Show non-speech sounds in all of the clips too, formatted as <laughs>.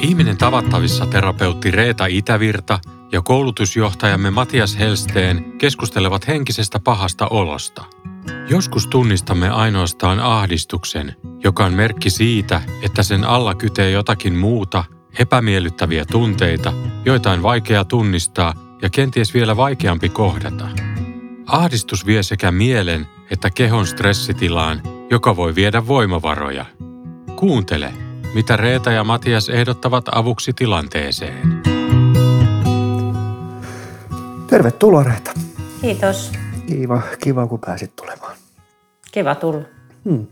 Ihminen tavattavissa terapeutti Reeta Itävirta ja koulutusjohtajamme Matias Helsteen keskustelevat henkisestä pahasta olosta. Joskus tunnistamme ainoastaan ahdistuksen, joka on merkki siitä, että sen alla kytee jotakin muuta, epämiellyttäviä tunteita, joita on vaikea tunnistaa ja kenties vielä vaikeampi kohdata. Ahdistus vie sekä mielen että kehon stressitilaan, joka voi viedä voimavaroja. Kuuntele, mitä Reeta ja Matias ehdottavat avuksi tilanteeseen. Tervetuloa Reeta. Kiitos. Kiva, kiva kun pääsit tulemaan. Kiva tulla. Hmm.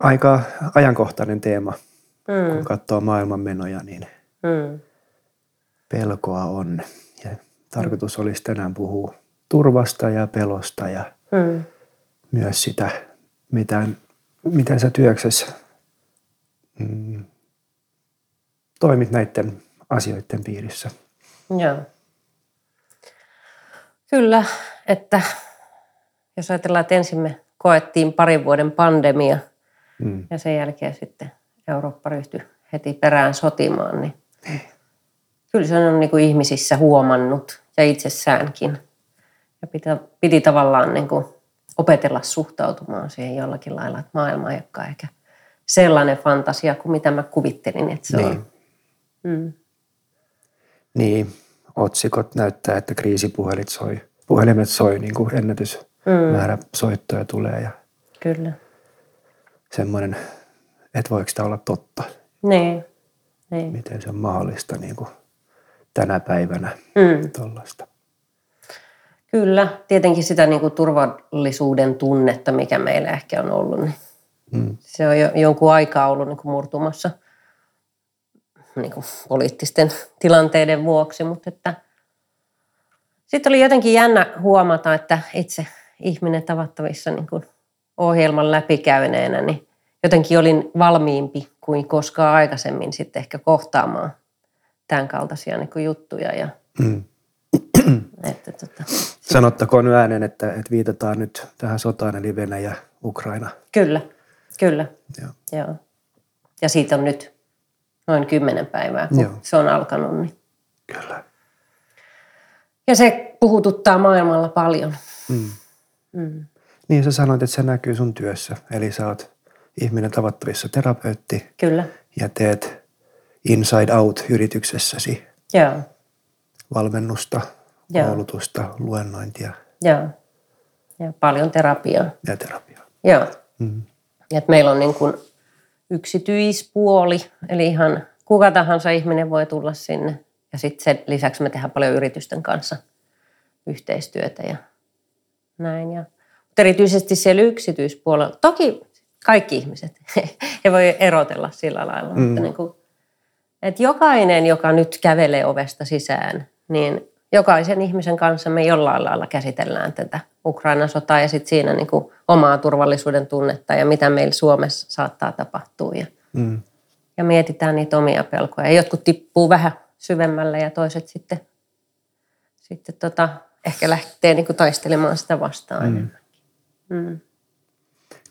Aika ajankohtainen teema, hmm. kun katsoo maailmanmenoja, niin hmm. pelkoa on. Ja tarkoitus olisi tänään puhua turvasta ja pelosta ja hmm. myös sitä, miten, miten sä työksessä mm, toimit näiden asioiden piirissä. Joo. Kyllä, että jos ajatellaan, että ensin me koettiin parin vuoden pandemia mm. ja sen jälkeen sitten Eurooppa ryhtyi heti perään sotimaan, niin kyllä se on niin kuin ihmisissä huomannut ja itsessäänkin. Ja piti, piti tavallaan niin kuin opetella suhtautumaan siihen jollakin lailla, että maailma ei olekaan ehkä sellainen fantasia kuin mitä mä kuvittelin, että se niin. on. Mm. Niin, otsikot näyttää, että kriisipuhelit soi, puhelimet soi niin kuin ennätysmäärä mm. soittoja tulee. Ja Kyllä. Semmoinen, että voiko tämä olla totta. Niin. niin. Miten se on mahdollista niin kuin tänä päivänä mm. tuollaista. Kyllä, tietenkin sitä niin kuin turvallisuuden tunnetta, mikä meillä ehkä on ollut, niin mm. se on jo jonkun aikaa ollut niin kuin murtumassa – niin kuin poliittisten tilanteiden vuoksi, mutta että sitten oli jotenkin jännä huomata, että itse ihminen tavattavissa niin kuin ohjelman läpikäyneenä, niin jotenkin olin valmiimpi kuin koskaan aikaisemmin sitten ehkä kohtaamaan tämän kaltaisia niin kuin juttuja. Ja, mm. <clears throat> että, tota, Sanottakoon ääneen, että, että viitataan nyt tähän sotaan, eli Venäjä, Ukraina. Kyllä, kyllä. Joo. Joo. Ja siitä on nyt noin kymmenen päivää, kun Joo. se on alkanut. Niin. Kyllä. Ja se puhututtaa maailmalla paljon. Mm. Mm. Niin sä sanoit, että se näkyy sun työssä. Eli sä oot ihminen tavattavissa terapeutti. Kyllä. Ja teet Inside Out-yrityksessäsi. Joo. Valmennusta, Joo. koulutusta, luennointia. Joo. Ja paljon terapiaa. Ja terapiaa. Joo. Mm. Et meillä on niin kuin yksityispuoli, eli ihan kuka tahansa ihminen voi tulla sinne. Ja sitten sen lisäksi me tehdään paljon yritysten kanssa yhteistyötä ja näin. Ja, mutta erityisesti siellä yksityispuolella, toki kaikki ihmiset, <laughs> he voi erotella sillä lailla, mm. mutta niin kuin, että jokainen, joka nyt kävelee ovesta sisään, niin jokaisen ihmisen kanssa me jollain lailla käsitellään tätä Ukrainan sotaa ja sitten siinä niin kuin omaa turvallisuuden tunnetta ja mitä meillä Suomessa saattaa tapahtua. Ja, mm. ja mietitään niitä omia pelkoja. Ja jotkut tippuu vähän syvemmälle ja toiset sitten, sitten tota, ehkä lähtee niin kuin taistelemaan sitä vastaan mm. Mm.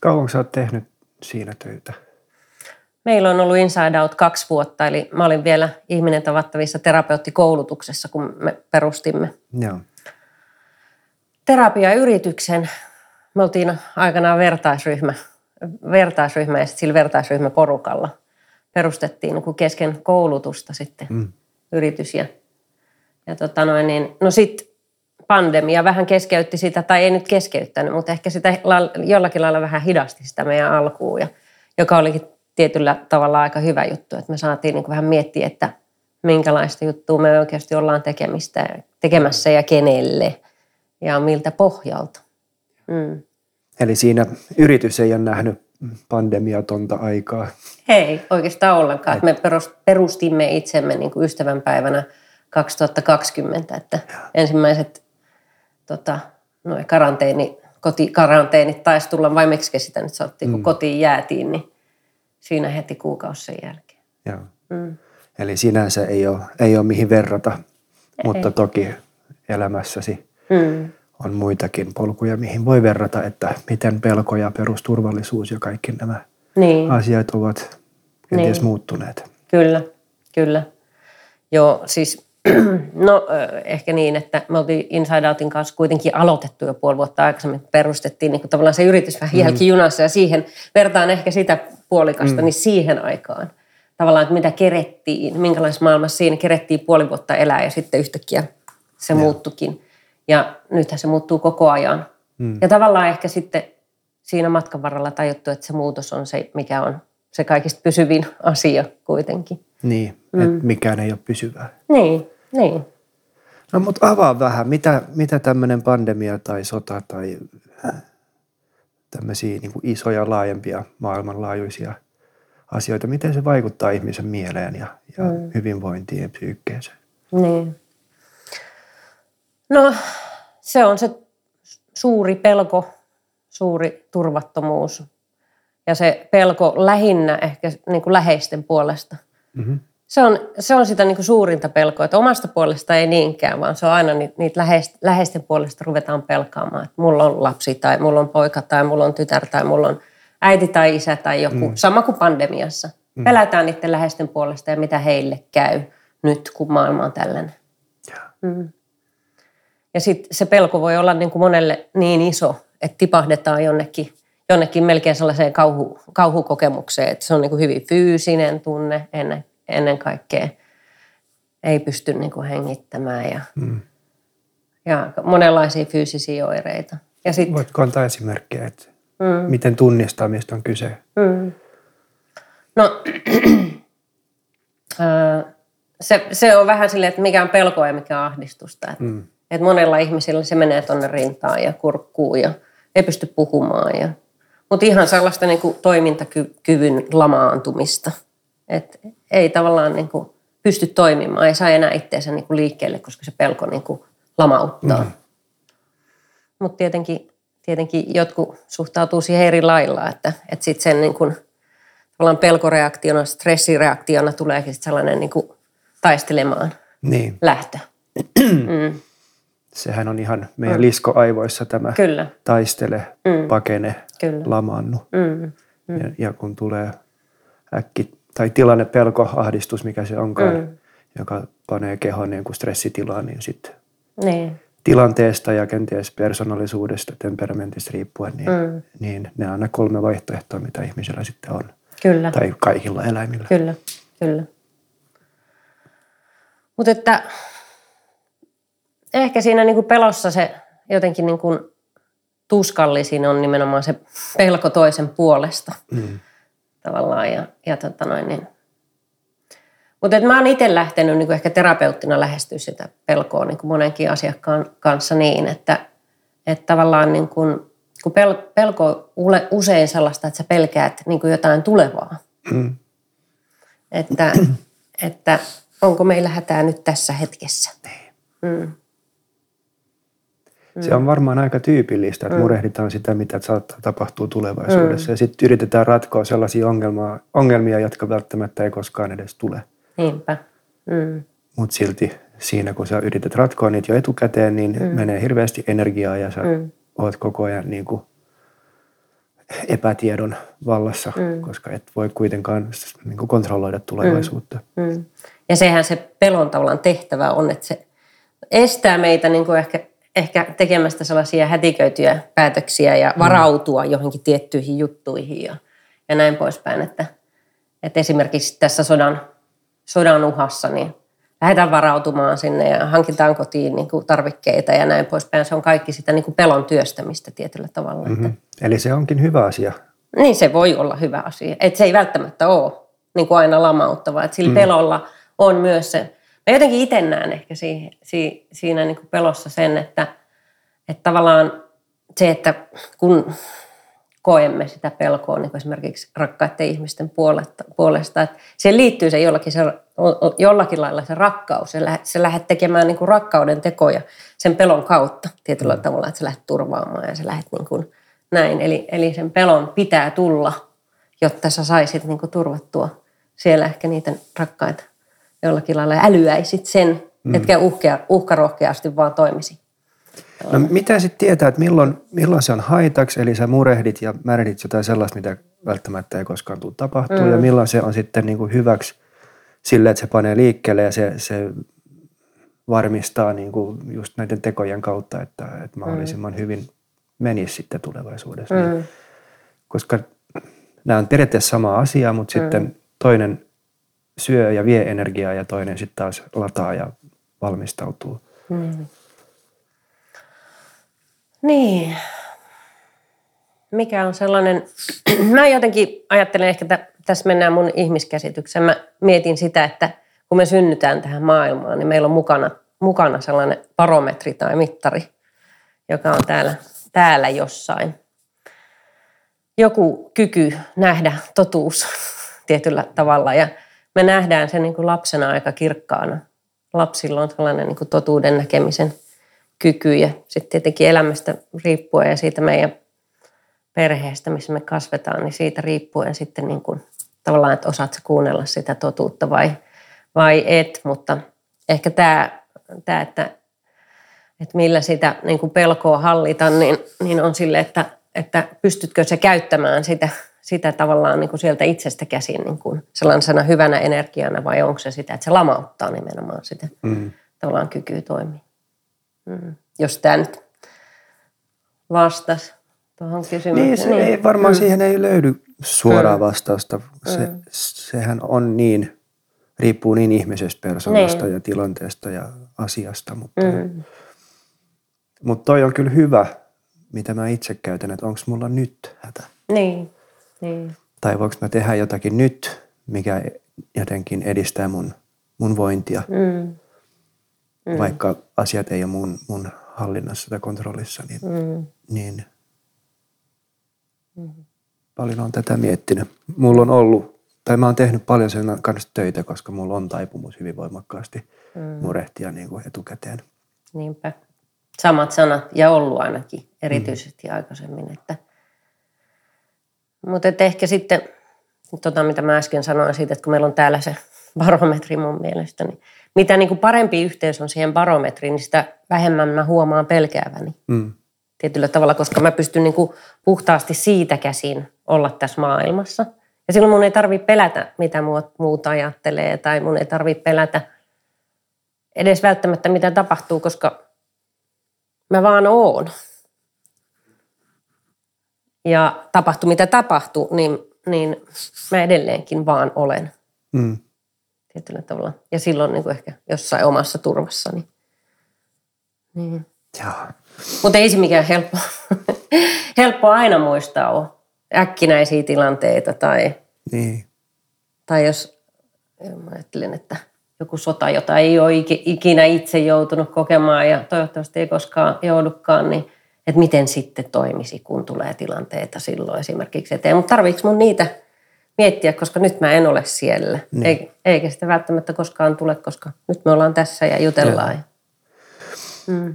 Kauanko sä oot tehnyt siinä töitä? Meillä on ollut Inside Out kaksi vuotta, eli mä olin vielä ihminen tavattavissa terapeuttikoulutuksessa, kun me perustimme Joo. terapiayrityksen. Me oltiin aikanaan vertaisryhmä, vertaisryhmä ja sitten sillä vertaisryhmäporukalla perustettiin niin kesken koulutusta sitten mm. yritys. Ja, ja tota noin, niin, no sitten pandemia vähän keskeytti sitä, tai ei nyt keskeyttänyt, mutta ehkä sitä jollakin lailla vähän hidasti sitä meidän alkuun, ja, joka olikin tietyllä tavalla aika hyvä juttu, että me saatiin niin kuin vähän miettiä, että minkälaista juttua me oikeasti ollaan tekemistä, tekemässä ja kenelle ja miltä pohjalta. Mm. Eli siinä yritys ei ole nähnyt pandemiatonta aikaa. Ei oikeastaan ollenkaan. Et... Me perustimme itsemme niin kuin ystävänpäivänä 2020, että ensimmäiset tota, karanteeni, kotikaranteenit taisi tulla, vai miksi sitä nyt sanottiin, mm. kun kotiin jäätiin, niin siinä heti kuukausi sen jälkeen. Joo. Mm. Eli sinänsä ei ole, ei ole mihin verrata, ei. mutta toki elämässäsi mm. on muitakin polkuja, mihin voi verrata, että miten pelko ja perusturvallisuus ja kaikki nämä niin. asiat ovat kenties niin. muuttuneet. Kyllä, kyllä. Joo, siis <clears throat> no ehkä niin, että me oltiin Inside Outin kanssa kuitenkin aloitettu jo puoli vuotta aikaisemmin. Perustettiin niin kuin tavallaan se yritys vähän mm. jälkijunassa ja siihen vertaan ehkä sitä puolikasta, mm. niin siihen aikaan. Tavallaan, että mitä kerettiin, minkälaisessa maailmassa siinä kerettiin puoli vuotta elää ja sitten yhtäkkiä se ja. muuttukin. Ja nythän se muuttuu koko ajan. Mm. Ja tavallaan ehkä sitten siinä matkan varrella tajuttu, että se muutos on se, mikä on se kaikista pysyvin asia kuitenkin. Niin, mm. että mikään ei ole pysyvää. Niin, niin. No mutta avaa vähän, mitä, mitä tämmöinen pandemia tai sota tai tämmöisiä niin kuin isoja, laajempia, maailmanlaajuisia asioita, miten se vaikuttaa ihmisen mieleen ja, ja mm. hyvinvointiin ja psyykkeeseen? Niin. No se on se suuri pelko, suuri turvattomuus ja se pelko lähinnä ehkä niin kuin läheisten puolesta. Mm-hmm. Se, on, se on sitä niin kuin suurinta pelkoa, että omasta puolesta ei niinkään, vaan se on aina niitä läheisten puolesta ruvetaan pelkaamaan. Että mulla on lapsi tai mulla on poika tai mulla on tytär tai mulla on äiti tai isä tai joku, mm. sama kuin pandemiassa. Mm. Pelätään niiden läheisten puolesta ja mitä heille käy nyt, kun maailma on tällainen. Mm. Ja sitten se pelko voi olla niin kuin monelle niin iso, että tipahdetaan jonnekin, jonnekin melkein sellaiseen kauhu, kauhukokemukseen, että se on niin kuin hyvin fyysinen tunne ennen, ennen kaikkea. Ei pysty niin kuin hengittämään ja, mm. ja monenlaisia fyysisiä oireita. Ja sit, Voitko antaa esimerkkejä, että mm. miten tunnistaa, mistä on kyse? Mm. No, <clears throat> se, se on vähän silleen, että mikä on pelkoa ja mikä on ahdistusta. Että mm. Et monella ihmisillä se menee tuonne rintaan ja kurkkuun ja ei pysty puhumaan. Ja, mutta ihan sellaista niin kuin toimintakyvyn lamaantumista. Et ei tavallaan niin kuin pysty toimimaan, ei saa enää itseensä niin kuin liikkeelle, koska se pelko niin kuin lamauttaa. Mm. Mutta tietenkin, tietenkin jotkut suhtautuu siihen eri lailla, että, että sitten sen niin kuin, tavallaan pelkoreaktiona, stressireaktiona tuleekin sellainen niin kuin taistelemaan niin. lähtö. <clears throat> mm sehän on ihan meidän mm. liskoaivoissa tämä Kyllä. taistele, mm. pakene, Kyllä. lamaannu. Mm. Mm. Ja, ja kun tulee äkki, tai tilanne, pelko, ahdistus, mikä se onkaan, mm. joka panee kehon niin kuin stressitilaan, niin sitten niin. tilanteesta ja kenties persoonallisuudesta, temperamentista riippuen, niin, mm. niin ne on aina kolme vaihtoehtoa, mitä ihmisellä sitten on. Kyllä. Tai kaikilla eläimillä. Kyllä, kyllä. Mutta että ehkä siinä niin kuin pelossa se jotenkin niin kuin tuskallisin on nimenomaan se pelko toisen puolesta mm. Tavallaan. Ja, ja tota noin, niin. Mutta mä oon itse lähtenyt niin ehkä terapeuttina lähestyä sitä pelkoa niin monenkin asiakkaan kanssa niin, että, että tavallaan niin kuin, kun pel, pelko on usein sellaista, että sä pelkäät niin kuin jotain tulevaa. Mm. Että, että onko meillä hätää nyt tässä hetkessä. Niin. Mm. Se on varmaan aika tyypillistä, että mm. murehditaan sitä, mitä saattaa tapahtua tulevaisuudessa. Mm. Ja sitten yritetään ratkoa sellaisia ongelmia, ongelmia, jotka välttämättä ei koskaan edes tule. Niinpä. Mm. Mutta silti siinä, kun sä yrität ratkoa niitä jo etukäteen, niin mm. menee hirveästi energiaa ja sä mm. oot koko ajan niin kuin epätiedon vallassa, mm. koska et voi kuitenkaan niin kuin kontrolloida tulevaisuutta. Mm. Mm. Ja sehän se pelon tavallaan tehtävä on, että se estää meitä niin kuin ehkä ehkä tekemästä sellaisia hätiköityjä päätöksiä ja mm. varautua mm. johonkin tiettyihin juttuihin ja, ja näin poispäin. Että, että esimerkiksi tässä sodan, sodan uhassa niin lähdetään varautumaan sinne ja hankitaan kotiin niin kuin tarvikkeita ja näin poispäin. Se on kaikki sitä niin kuin pelon työstämistä tietyllä tavalla. Mm-hmm. Että, Eli se onkin hyvä asia. Niin se voi olla hyvä asia. Että se ei välttämättä ole niin kuin aina lamauttavaa. Sillä mm. pelolla on myös se Mä jotenkin itse näen ehkä siinä, siinä niin kuin pelossa sen, että, että tavallaan se, että kun koemme sitä pelkoa niin kuin esimerkiksi rakkaiden ihmisten puolesta. puolesta. Että siihen liittyy se jollakin, se jollakin lailla se rakkaus. Se lähdet, se lähdet tekemään niin kuin rakkauden tekoja sen pelon kautta tietyllä mm. tavalla, että sä lähdet turvaamaan ja sä lähdet niin kuin näin. Eli, eli sen pelon pitää tulla, jotta sä saisit niin kuin turvattua siellä ehkä niitä rakkaita jollakin lailla älyäisit sen, mm. etkä uhkea, uhkarohkeasti vaan toimisi. No mitä sitten tietää, että milloin, milloin se on haitaksi, eli sä murehdit ja märehdit jotain sellaista, mitä välttämättä ei koskaan tule tapahtua, mm. ja milloin se on sitten niin kuin hyväksi sille, että se panee liikkeelle ja se, se varmistaa niin kuin just näiden tekojen kautta, että, että mahdollisimman mm. hyvin menisi sitten tulevaisuudessa. Mm. Niin, koska nämä on periaatteessa sama asia, mutta mm. sitten toinen syö ja vie energiaa ja toinen sitten taas lataa ja valmistautuu. Mm. Niin. Mikä on sellainen, <clears throat> mä jotenkin ajattelen ehkä, että tässä mennään mun ihmiskäsitykseen. Mä mietin sitä, että kun me synnytään tähän maailmaan, niin meillä on mukana, mukana sellainen barometri tai mittari, joka on täällä, täällä jossain. Joku kyky nähdä totuus <laughs> tietyllä tavalla ja me nähdään se niin kuin lapsena aika kirkkaana. Lapsilla on sellainen niin kuin totuuden näkemisen – kyky ja sitten tietenkin elämästä riippuen ja siitä meidän perheestä, missä me kasvetaan, niin siitä riippuen sitten niin kuin, tavallaan, että osaat kuunnella sitä totuutta vai, vai et, mutta ehkä tämä, tämä että, että millä sitä niin kuin pelkoa hallita, niin, niin on sille, että, että pystytkö se käyttämään sitä, sitä tavallaan niin kuin sieltä itsestä käsin niin kuin sellaisena hyvänä energiana vai onko se sitä, että se lamauttaa nimenomaan sitä mm. tavallaan kykyä toimia. Mm. Jos tämä nyt vastasi tuohon kysymykseen. Niin, se niin. Ei, varmaan mm. siihen ei löydy suoraa mm. vastausta. Se, mm. Sehän on niin, riippuu niin ihmisestä, persoonasta niin. ja tilanteesta ja asiasta. Mutta, mm. mutta toi on kyllä hyvä, mitä mä itse käytän, että onko mulla nyt hätä. Niin. Niin. Tai voinko mä tehdä jotakin nyt, mikä jotenkin edistää mun, mun vointia. Mm mm. vaikka asiat ei ole mun, mun hallinnassa tai kontrollissa, niin, mm. niin mm. paljon on tätä miettinyt. Mulla on ollut, tai mä oon tehnyt paljon sen kanssa töitä, koska mulla on taipumus hyvin voimakkaasti mm. murehtia niin kuin etukäteen. Niinpä. Samat sanat ja ollut ainakin erityisesti mm. aikaisemmin. Että. Mutta ehkä sitten, tota, mitä mä äsken sanoin siitä, että kun meillä on täällä se barometri mun mielestä, niin mitä niin kuin parempi yhteys on siihen barometriin, niin sitä vähemmän mä huomaan pelkääväni. Mm. Tietyllä tavalla, koska mä pystyn niin kuin puhtaasti siitä käsin olla tässä maailmassa. Ja silloin mun ei tarvitse pelätä, mitä muut ajattelee, tai mun ei tarvitse pelätä edes välttämättä, mitä tapahtuu, koska mä vaan oon. Ja tapahtuu mitä tapahtuu, niin, niin mä edelleenkin vaan olen. Mm tietyllä tavalla. Ja silloin niin kuin ehkä jossain omassa turvassa. Niin. Niin. Mutta ei se mikään helppo, <laughs> helppo aina muistaa ole äkkinäisiä tilanteita tai, niin. tai jos mä ajattelen, että joku sota, jota ei ole ikinä itse joutunut kokemaan ja toivottavasti ei koskaan joudukaan, niin että miten sitten toimisi, kun tulee tilanteita silloin esimerkiksi eteen. Mutta tarviiko mun niitä miettiä, koska nyt mä en ole siellä. Niin. Eikä sitä välttämättä koskaan tule, koska nyt me ollaan tässä ja jutellaan. Ja. Mm.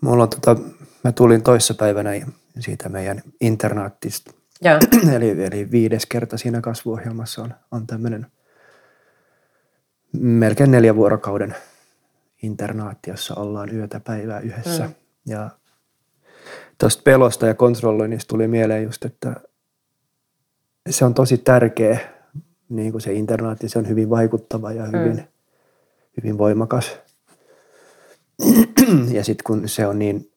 Mulla on tota, mä tulin toissapäivänä siitä meidän internaattista. <clears throat> eli, eli viides kerta siinä kasvuohjelmassa on, on tämmöinen melkein neljän vuorokauden internaatti, jossa ollaan yötä päivää yhdessä. Mm. Ja tuosta pelosta ja kontrolloinnista tuli mieleen just, että se on tosi tärkeä, niin kuin se internaatti, se on hyvin vaikuttava ja hyvin, mm. hyvin voimakas. <clears throat> ja sitten kun se on niin,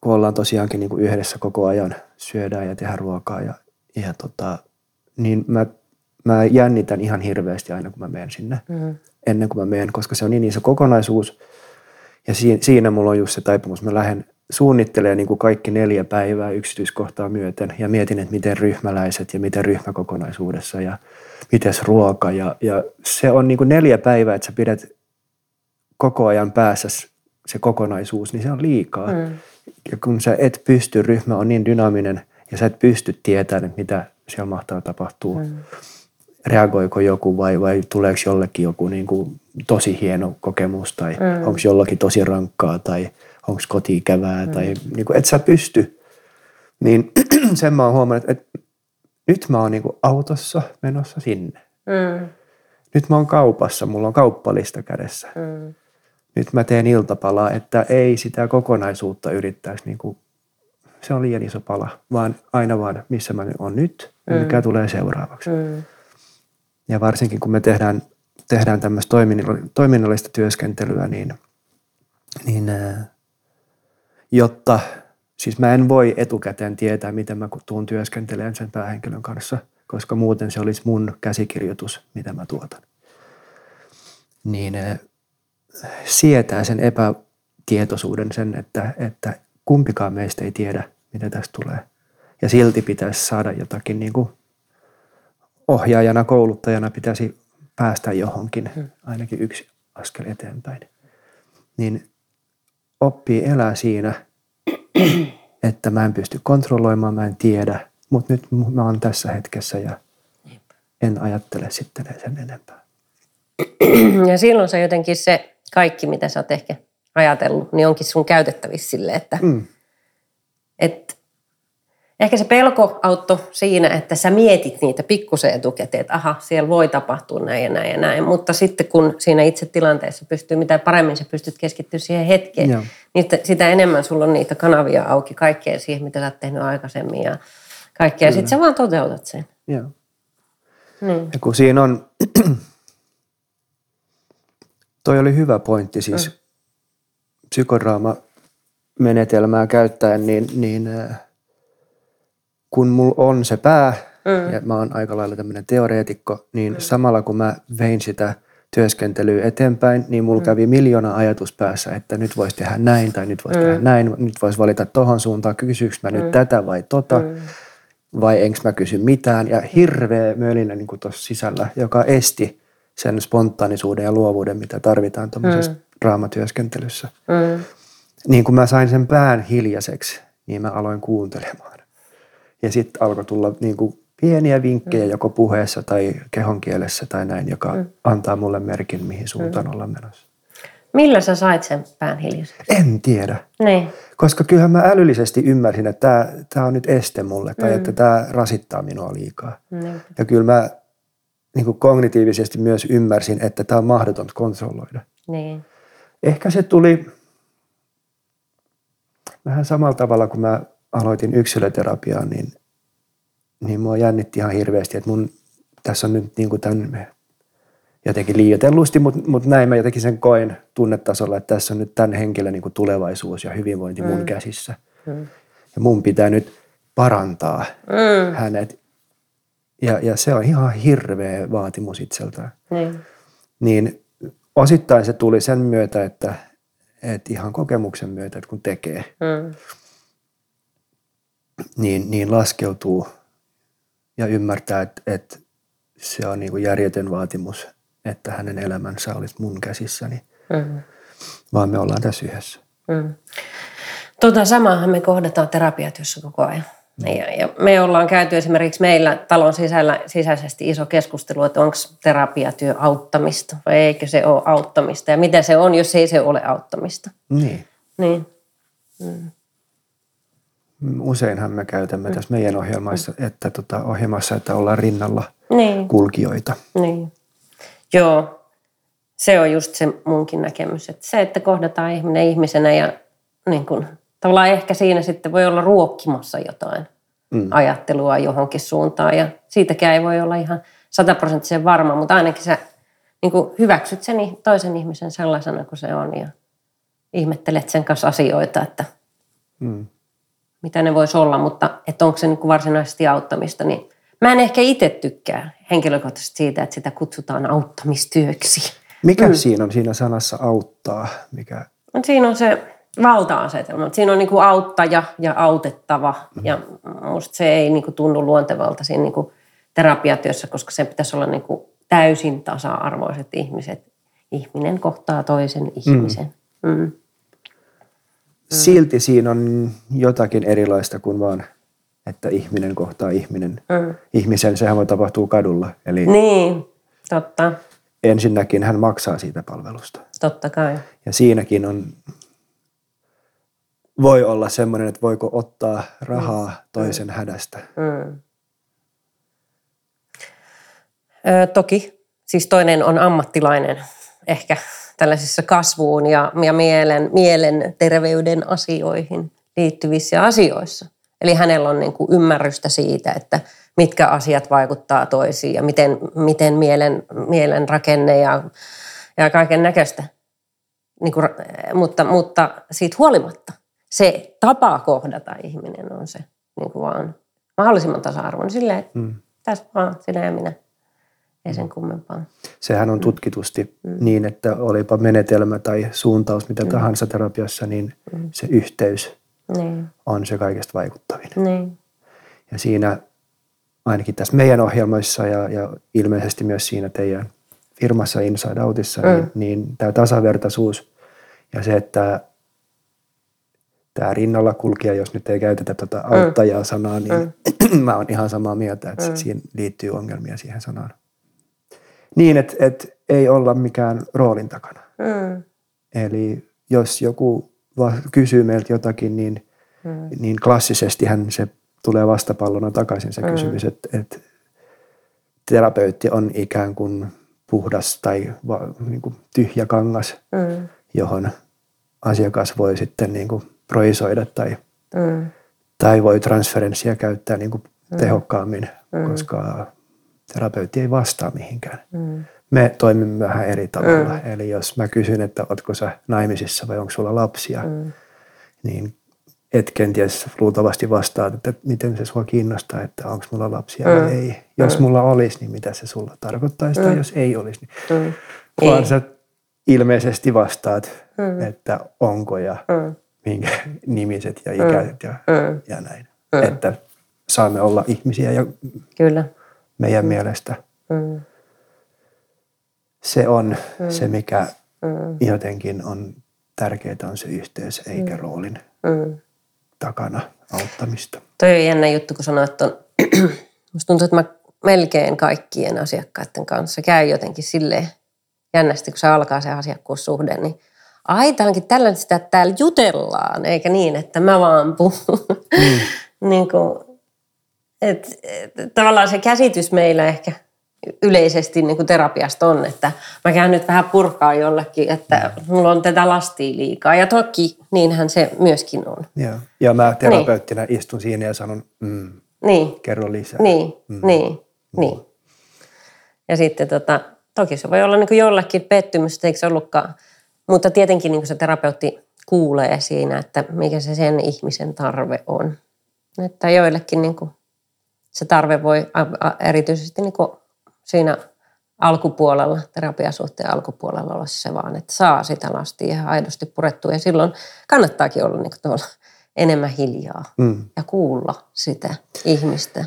kun ollaan tosiaankin niin kuin yhdessä koko ajan, syödään ja tehdään ruokaa ja, ja tota, niin mä, mä jännitän ihan hirveästi aina, kun mä menen sinne. Mm. Ennen kuin mä menen, koska se on niin iso kokonaisuus. Ja siinä, siinä mulla on just se taipumus. Mä lähden suunnittelee niin kuin kaikki neljä päivää yksityiskohtaa myöten ja mietin, että miten ryhmäläiset ja miten ryhmäkokonaisuudessa ja miten ruoka. Ja, ja se on niin kuin neljä päivää, että sä pidät koko ajan päässä se kokonaisuus, niin se on liikaa. Mm. Ja kun sä et pysty, ryhmä on niin dynaaminen ja sä et pysty tietämään, mitä siellä mahtaa tapahtua. Mm. Reagoiko joku vai, vai tuleeko jollekin joku niin kuin tosi hieno kokemus tai mm. onko jollakin tosi rankkaa tai onko koti ikävää mm. tai niin kuin, et sä pysty. Niin <clears throat> sen mä oon huomannut, että nyt mä oon niin kuin autossa menossa sinne. Mm. Nyt mä oon kaupassa, mulla on kauppalista kädessä. Mm. Nyt mä teen iltapalaa, että ei sitä kokonaisuutta yrittäisi niin kuin se on liian iso pala, vaan aina vaan, missä mä on nyt ja mikä mm. tulee seuraavaksi. Mm. Ja varsinkin kun me tehdään, tehdään tämmöistä toiminnallista työskentelyä, niin, niin jotta, siis mä en voi etukäteen tietää, miten mä tuun työskentelemään sen päähenkilön kanssa, koska muuten se olisi mun käsikirjoitus, mitä mä tuotan. Niin sietää sen epätietoisuuden sen, että, että kumpikaan meistä ei tiedä, mitä tästä tulee. Ja silti pitäisi saada jotakin niin kuin ohjaajana, kouluttajana pitäisi päästä johonkin, hmm. ainakin yksi askel eteenpäin. Niin oppii elää siinä, <clears throat> että mä en pysty kontrolloimaan, mä en tiedä, mutta nyt mä oon tässä hetkessä ja en ajattele sitten sen enempää. <clears throat> Ja silloin se jotenkin se kaikki, mitä sä oot ehkä ajatellut, niin onkin sun käytettävissä sille, että mm. et, ehkä se pelko auttoi siinä, että sä mietit niitä pikkusen etukäteen, että aha, siellä voi tapahtua näin ja näin ja näin. Mutta sitten kun siinä itse tilanteessa pystyy, mitä paremmin sä pystyt keskittyä siihen hetkeen, Joo. niin sitä enemmän sulla on niitä kanavia auki kaikkeen siihen, mitä sä oot tehnyt aikaisemmin ja kaikkea. Ja sitten sä vaan toteutat sen. Joo. Niin. Ja kun siinä on, <clears throat> toi oli hyvä pointti siis, mm psykodraama-menetelmää käyttäen, niin, niin äh, kun mulla on se pää, mm. ja mä oon aika lailla tämmöinen teoreetikko, niin mm. samalla kun mä vein sitä työskentelyä eteenpäin, niin mulla mm. kävi miljoona ajatus päässä, että nyt voisi tehdä näin tai nyt voisi mm. tehdä näin, nyt voisi valita tohon suuntaan, kysyykö mä mm. nyt tätä vai tota, mm. vai enkö mä kysy mitään. Ja hirveä mölinä niin tuossa sisällä, joka esti sen spontaanisuuden ja luovuuden, mitä tarvitaan tuommoisessa mm draamatyöskentelyssä. Mm. Niin kun mä sain sen pään hiljaiseksi, niin mä aloin kuuntelemaan. Ja sitten alkoi tulla niin kuin pieniä vinkkejä mm. joko puheessa tai kehonkielessä tai näin, joka mm. antaa mulle merkin, mihin suuntaan mm. olla menossa. Millä sä sait sen pään hiljaiseksi? En tiedä. Niin. Koska kyllähän mä älyllisesti ymmärsin, että tämä, tämä on nyt este mulle tai mm. että tämä rasittaa minua liikaa. Mm. Ja kyllä mä niin kuin kognitiivisesti myös ymmärsin, että tämä on mahdotonta kontrolloida. Niin ehkä se tuli vähän samalla tavalla, kun mä aloitin yksilöterapiaa, niin, niin mua jännitti ihan hirveästi, että mun tässä on nyt niin kuin tämän jotenkin liioitellusti, mutta, mutta näin mä jotenkin sen koen tunnetasolla, että tässä on nyt tämän henkilön niin kuin tulevaisuus ja hyvinvointi mm. mun käsissä. Mm. Ja mun pitää nyt parantaa mm. hänet. Ja, ja se on ihan hirveä vaatimus itseltään. Mm. Niin osittain se tuli sen myötä, että, että ihan kokemuksen myötä, että kun tekee, mm. Niin, niin laskeutuu ja ymmärtää, että, että se on niin kuin järjetön vaatimus, että hänen elämänsä olisi mun käsissäni, mm. vaan me ollaan tässä yhdessä. Mm. Tota samaahan me kohdataan terapiatyössä koko ajan. Ja, ja me ollaan käyty esimerkiksi meillä talon sisällä sisäisesti iso keskustelu, että onko terapiatyö auttamista vai eikö se ole auttamista ja mitä se on, jos ei se ole auttamista. Niin. Niin. Mm. Useinhan me käytämme mm. tässä meidän ohjelmassa, että tota, ohjelmassa, että ollaan rinnalla niin. kulkijoita. Niin. Joo, se on just se munkin näkemys, että se, että kohdataan ihminen ihmisenä ja niin kun, tavallaan ehkä siinä sitten voi olla ruokkimassa jotain mm. ajattelua johonkin suuntaan. Ja siitäkään ei voi olla ihan sataprosenttisen varma, mutta ainakin sä niin kuin hyväksyt sen toisen ihmisen sellaisena kuin se on ja ihmettelet sen kanssa asioita, että mm. Mitä ne voisi olla, mutta että onko se niin kuin varsinaisesti auttamista, niin mä en ehkä itse tykkää henkilökohtaisesti siitä, että sitä kutsutaan auttamistyöksi. Mikä mm. siinä on siinä sanassa auttaa? Mikä? Siinä on se valta-asetelma. Siinä on niin kuin auttaja ja autettava mm. ja musta se ei niin kuin tunnu luontevalta siinä niin kuin terapiatyössä, koska se pitäisi olla niin kuin täysin tasa-arvoiset ihmiset. Ihminen kohtaa toisen ihmisen. Mm. Mm. Silti siinä on jotakin erilaista kuin vaan että ihminen kohtaa ihminen. Mm. Ihmisen, sehän voi tapahtua kadulla. Eli niin, totta. Ensinnäkin hän maksaa siitä palvelusta. Totta kai. Ja siinäkin on, voi olla semmoinen, että voiko ottaa rahaa mm. toisen mm. hädästä. Mm. Ö, toki. Siis toinen on ammattilainen ehkä tällaisissa kasvuun ja, ja mielen, mielen terveyden asioihin liittyvissä asioissa. Eli hänellä on niin kuin ymmärrystä siitä, että mitkä asiat vaikuttaa toisiin ja miten, miten mielen, mielen rakenne ja, ja kaiken näköistä. Niin kuin, mutta, mutta siitä huolimatta se tapa kohdata ihminen on se niin kuin vaan mahdollisimman tasa-arvoinen. Silleen, mm. tässä vaan sinä ja minä. Ei sen kummempaa. Sehän on mm. tutkitusti mm. niin, että olipa menetelmä tai suuntaus mitä mm. tahansa terapiassa, niin mm. se yhteys niin. on se kaikesta vaikuttavin. Niin. Ja siinä ainakin tässä meidän ohjelmoissa ja, ja ilmeisesti myös siinä teidän firmassa Inside Outissa, mm. niin, niin tämä tasavertaisuus ja se, että tämä rinnalla kulkija, jos nyt ei käytetä tuota auttajaa sanaa, niin mm. <clears throat> mä oon ihan samaa mieltä, että mm. siinä liittyy ongelmia siihen sanaan niin, että, että ei olla mikään roolin takana. Mm. Eli jos joku kysyy meiltä jotakin, niin, mm. niin klassisesti hän se tulee vastapallona takaisin se mm. kysymys, että, että terapeutti on ikään kuin puhdas tai va, niin kuin tyhjä kangas, mm. johon asiakas voi sitten niin kuin projisoida tai, mm. tai voi transferenssia käyttää niin kuin mm. tehokkaammin, mm. koska terapeutti ei vastaa mihinkään. Mm. Me toimimme vähän eri tavalla. Mm. Eli jos mä kysyn, että ootko sä naimisissa vai onko sulla lapsia, mm. niin et kenties luultavasti vastaat, että miten se sua kiinnostaa, että onko mulla lapsia mm. vai ei. Jos mm. mulla olisi, niin mitä se sulla tarkoittaisi, mm. tai jos ei olisi, niin mm. vaan ei. sä ilmeisesti vastaat, mm. että onko ja mm. minkä <laughs> nimiset ja ikäiset ja, mm. ja näin. Mm. Että saamme olla ihmisiä ja Kyllä meidän mm. mielestä. Mm. Se on mm. se, mikä mm. jotenkin on tärkeää, on se yhteys eikä mm. roolin mm. takana auttamista. Toi on jännä juttu, kun sanoit, että on, <clears throat> musta tuntuu, että mä melkein kaikkien asiakkaiden kanssa käy jotenkin silleen jännästi, kun se alkaa se asiakkuussuhde, niin aitaankin tällaista, että täällä jutellaan, eikä niin, että mä vaan puhun. Mm. <laughs> niin kuin, et, et, tavallaan se käsitys meillä ehkä yleisesti niin kuin terapiasta on, että mä käyn nyt vähän purkaa jollekin, että mulla on tätä lastia liikaa. Ja toki niinhän se myöskin on. Ja, ja mä terapeuttina niin. istun siinä ja sanon, mm, niin. kerro lisää. Niin, mm. niin, mm. niin. Ja sitten tota, toki se voi olla niin kuin jollekin pettymys, eikö se ollutkaan. Mutta tietenkin niin kuin se terapeutti kuulee siinä, että mikä se sen ihmisen tarve on. Että joillekin niin kuin se tarve voi erityisesti niin kuin siinä alkupuolella, terapiasuhteen alkupuolella olla se vaan, että saa sitä lastia ihan aidosti purettua. Ja silloin kannattaakin olla niin tuolla enemmän hiljaa mm. ja kuulla sitä ihmistä,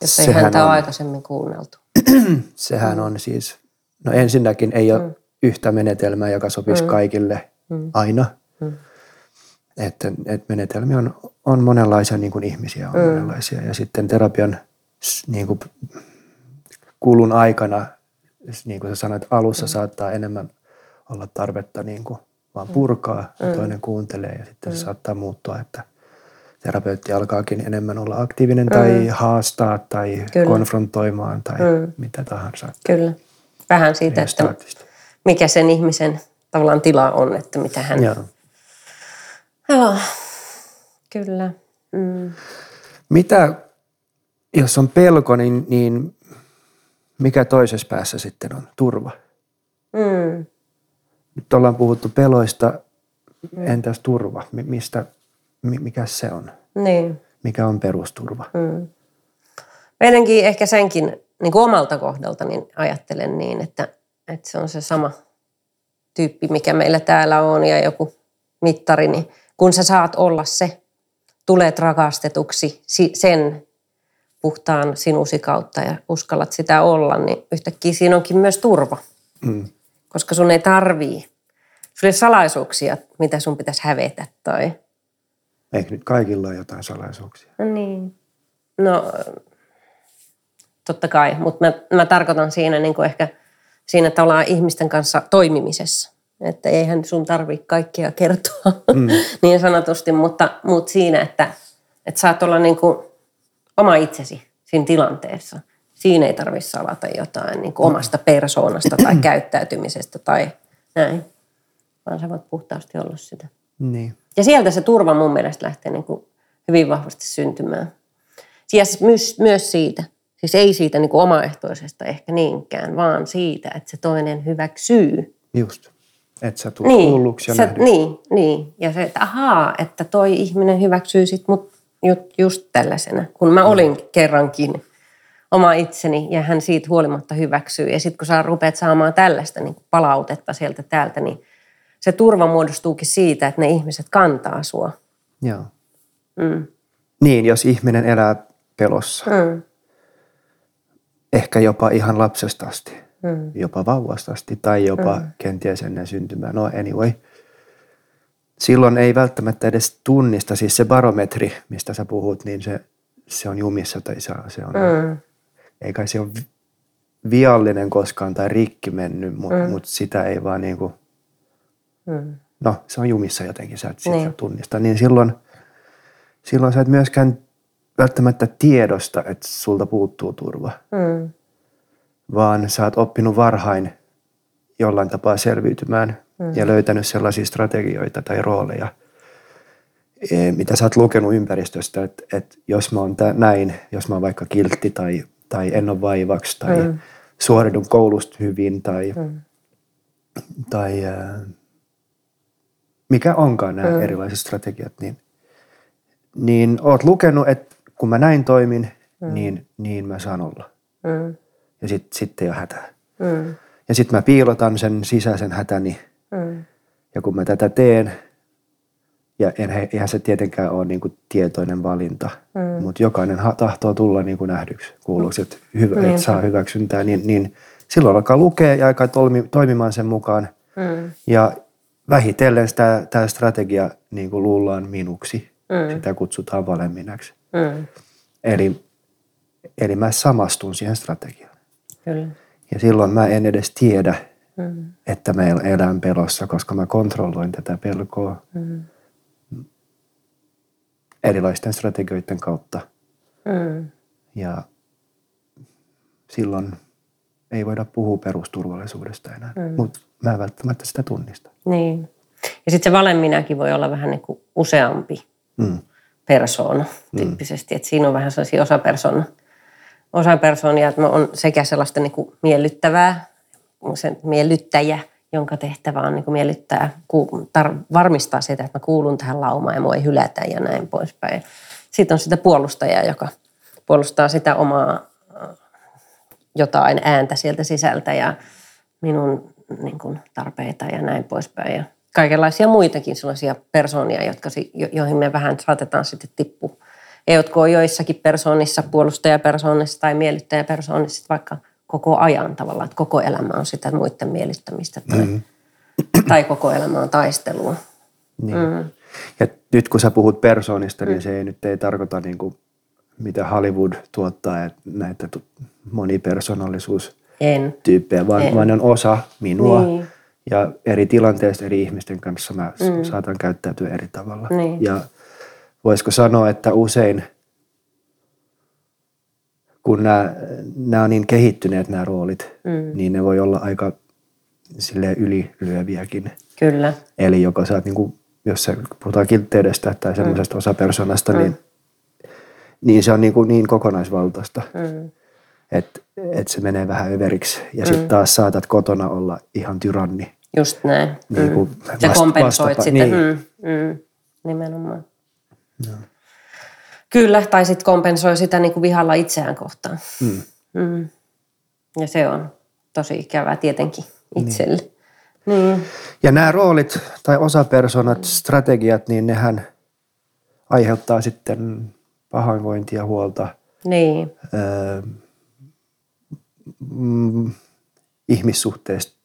jos ei Sehän häntä on, ole aikaisemmin kuunneltu. <clears throat> Sehän mm. on siis, no ensinnäkin ei ole mm. yhtä menetelmää, joka sopisi mm. kaikille mm. aina. Mm. Että, että menetelmiä on, on monenlaisia, niin kuin ihmisiä on mm. monenlaisia. Ja sitten terapian niin kuin, kulun aikana, niin kuin sä sanoit, alussa mm. saattaa enemmän olla tarvetta niin kuin vaan mm. purkaa ja mm. toinen kuuntelee ja sitten mm. se saattaa muuttua, että terapeutti alkaakin enemmän olla aktiivinen mm. tai haastaa tai Kyllä. konfrontoimaan tai mm. mitä tahansa. Kyllä. Vähän siitä, että mikä sen ihmisen tavallaan tila on, että mitä hän Joo. Joo, kyllä. Mm. Mitä, jos on pelko, niin, niin mikä toisessa päässä sitten on? Turva. Mm. Nyt ollaan puhuttu peloista, mm. entäs turva? Mistä, mikä se on? Niin. Mikä on perusturva? Mm. Meidänkin ehkä senkin niin kuin omalta kohdalta niin ajattelen niin, että, että se on se sama tyyppi, mikä meillä täällä on ja joku mittari, niin – kun sä saat olla se, tulet rakastetuksi sen puhtaan sinusi kautta ja uskallat sitä olla, niin yhtäkkiä siinä onkin myös turva. Mm. Koska sun ei tarvii, ei salaisuuksia, mitä sun pitäisi hävetä tai... Eikö nyt kaikilla ole jotain salaisuuksia? No niin. No totta kai, mutta mä, mä tarkoitan siinä niin kuin ehkä siinä, että ollaan ihmisten kanssa toimimisessa. Että eihän sun tarvitse kaikkea kertoa mm. <laughs> niin sanotusti, mutta, mutta siinä, että, että saat olla niin kuin oma itsesi siinä tilanteessa. Siinä ei tarvitse salata jotain niin kuin omasta persoonasta tai käyttäytymisestä tai näin, vaan sä voit puhtaasti olla sitä. Niin. Ja sieltä se turva mun mielestä lähtee niin kuin hyvin vahvasti syntymään. Ja myös, myös siitä, siis ei siitä niin kuin omaehtoisesta ehkä niinkään, vaan siitä, että se toinen hyväksyy. Just, että sä tulet niin, kuulluksi ja se, Niin, niin, ja se, että ahaa, että toi ihminen hyväksyy sit mut just tällaisena, kun mä olin mm. kerrankin oma itseni ja hän siitä huolimatta hyväksyy. Ja sitten kun sä rupeat saamaan tällaista niin palautetta sieltä täältä, niin se turva muodostuukin siitä, että ne ihmiset kantaa sua. Joo. Mm. Niin, jos ihminen elää pelossa, mm. ehkä jopa ihan lapsesta asti, mm. jopa vauvasta asti tai jopa mm. kenties ennen syntymää. No anyway, silloin ei välttämättä edes tunnista, siis se barometri, mistä sä puhut, niin se, se on jumissa tai se, se on, mm. ei kai se ole viallinen koskaan tai rikki mennyt, mutta mm. mut sitä ei vaan niin kuin, mm. no se on jumissa jotenkin, sä et sitä niin. tunnista, niin silloin, silloin sä et myöskään välttämättä tiedosta, että sulta puuttuu turva, mm. Vaan sä oot oppinut varhain jollain tapaa selviytymään mm. ja löytänyt sellaisia strategioita tai rooleja, e, mitä sä oot lukenut ympäristöstä, että, että jos mä oon tä, näin, jos mä oon vaikka kiltti tai, tai en ole vaivaksi tai mm. suoridun koulusta hyvin tai, mm. tai mikä onkaan nämä mm. erilaiset strategiat, niin, niin oot lukenut, että kun mä näin toimin, mm. niin, niin mä saan olla. Mm. Ja sitten sit ei ole hätää. Mm. Ja sitten mä piilotan sen sisäisen hätäni. Mm. Ja kun mä tätä teen, ja eihän se tietenkään ole niin kuin tietoinen valinta, mm. mutta jokainen tahtoo tulla niin kuin nähdyksi, kuulluksi, että, hyvä, mm. että saa hyväksyntää, niin, niin silloin alkaa lukea ja alkaa toimi, toimimaan sen mukaan. Mm. Ja vähitellen sitä, tämä strategia niin kuin luullaan minuksi. Mm. Sitä kutsutaan valeminaksi. Mm. Eli, eli mä samastun siihen strategiaan. Kyllä. Ja silloin mä en edes tiedä, mm. että mä elän pelossa, koska mä kontrolloin tätä pelkoa mm. erilaisten strategioiden kautta. Mm. Ja silloin ei voida puhua perusturvallisuudesta enää, mm. mutta mä en välttämättä sitä tunnista. Niin. Ja sitten se valeminäkin voi olla vähän niin kuin useampi mm. persoona mm. tyyppisesti. Mm. Että siinä on vähän sellaisia osapersona, osapersoonia, että on sekä sellaista niin kuin miellyttävää, se miellyttäjä, jonka tehtävä on niin kuin miellyttää, tar- varmistaa sitä, että mä kuulun tähän laumaan ja mua ei hylätä ja näin poispäin. Sitten on sitä puolustajaa, joka puolustaa sitä omaa jotain ääntä sieltä sisältä ja minun niin kuin, tarpeita ja näin poispäin. Ja kaikenlaisia muitakin sellaisia persoonia, jotka, joihin me vähän saatetaan sitten tippua. Ja jotka on joissakin persoonissa, puolustajapersoonissa tai miellyttäjäpersoonissa vaikka koko ajan tavallaan, että koko elämä on sitä muiden miellyttämistä tai, mm. tai koko elämä on taistelua. Niin. Mm. Ja nyt kun sä puhut persoonista, niin mm. se ei nyt ei tarkoita niin kuin mitä Hollywood tuottaa, että näitä monipersonallisuus en. tyyppejä, vaan, en. vaan ne on osa minua. Niin. Ja eri tilanteista eri ihmisten kanssa mä mm. saatan käyttäytyä eri tavalla. Niin. Ja voisiko sanoa, että usein kun nämä, nämä on niin kehittyneet nämä roolit, mm. niin ne voi olla aika sille ylilyöviäkin. Kyllä. Eli joko sä oot niin kuin, jos se puhutaan kiltteydestä tai semmoisesta mm. osapersonasta, mm. niin, niin se on niin, kuin niin kokonaisvaltaista. Mm että et se menee vähän överiksi. Ja mm. sitten taas saatat kotona olla ihan tyranni. Just näin. Niin kuin mm. Ja kompensoit vastapa- sitten. Niin. Mm. Mm. Nimenomaan. No. Kyllä, tai sitten kompensoi sitä niin kuin vihalla itseään kohtaan. Mm. Mm. Ja se on tosi ikävää tietenkin itselle. Niin. Niin. Ja nämä roolit tai osapersonat, strategiat, niin nehän aiheuttaa sitten pahoinvointia, huolta. Niin. Öö, mm, ihmissuhteista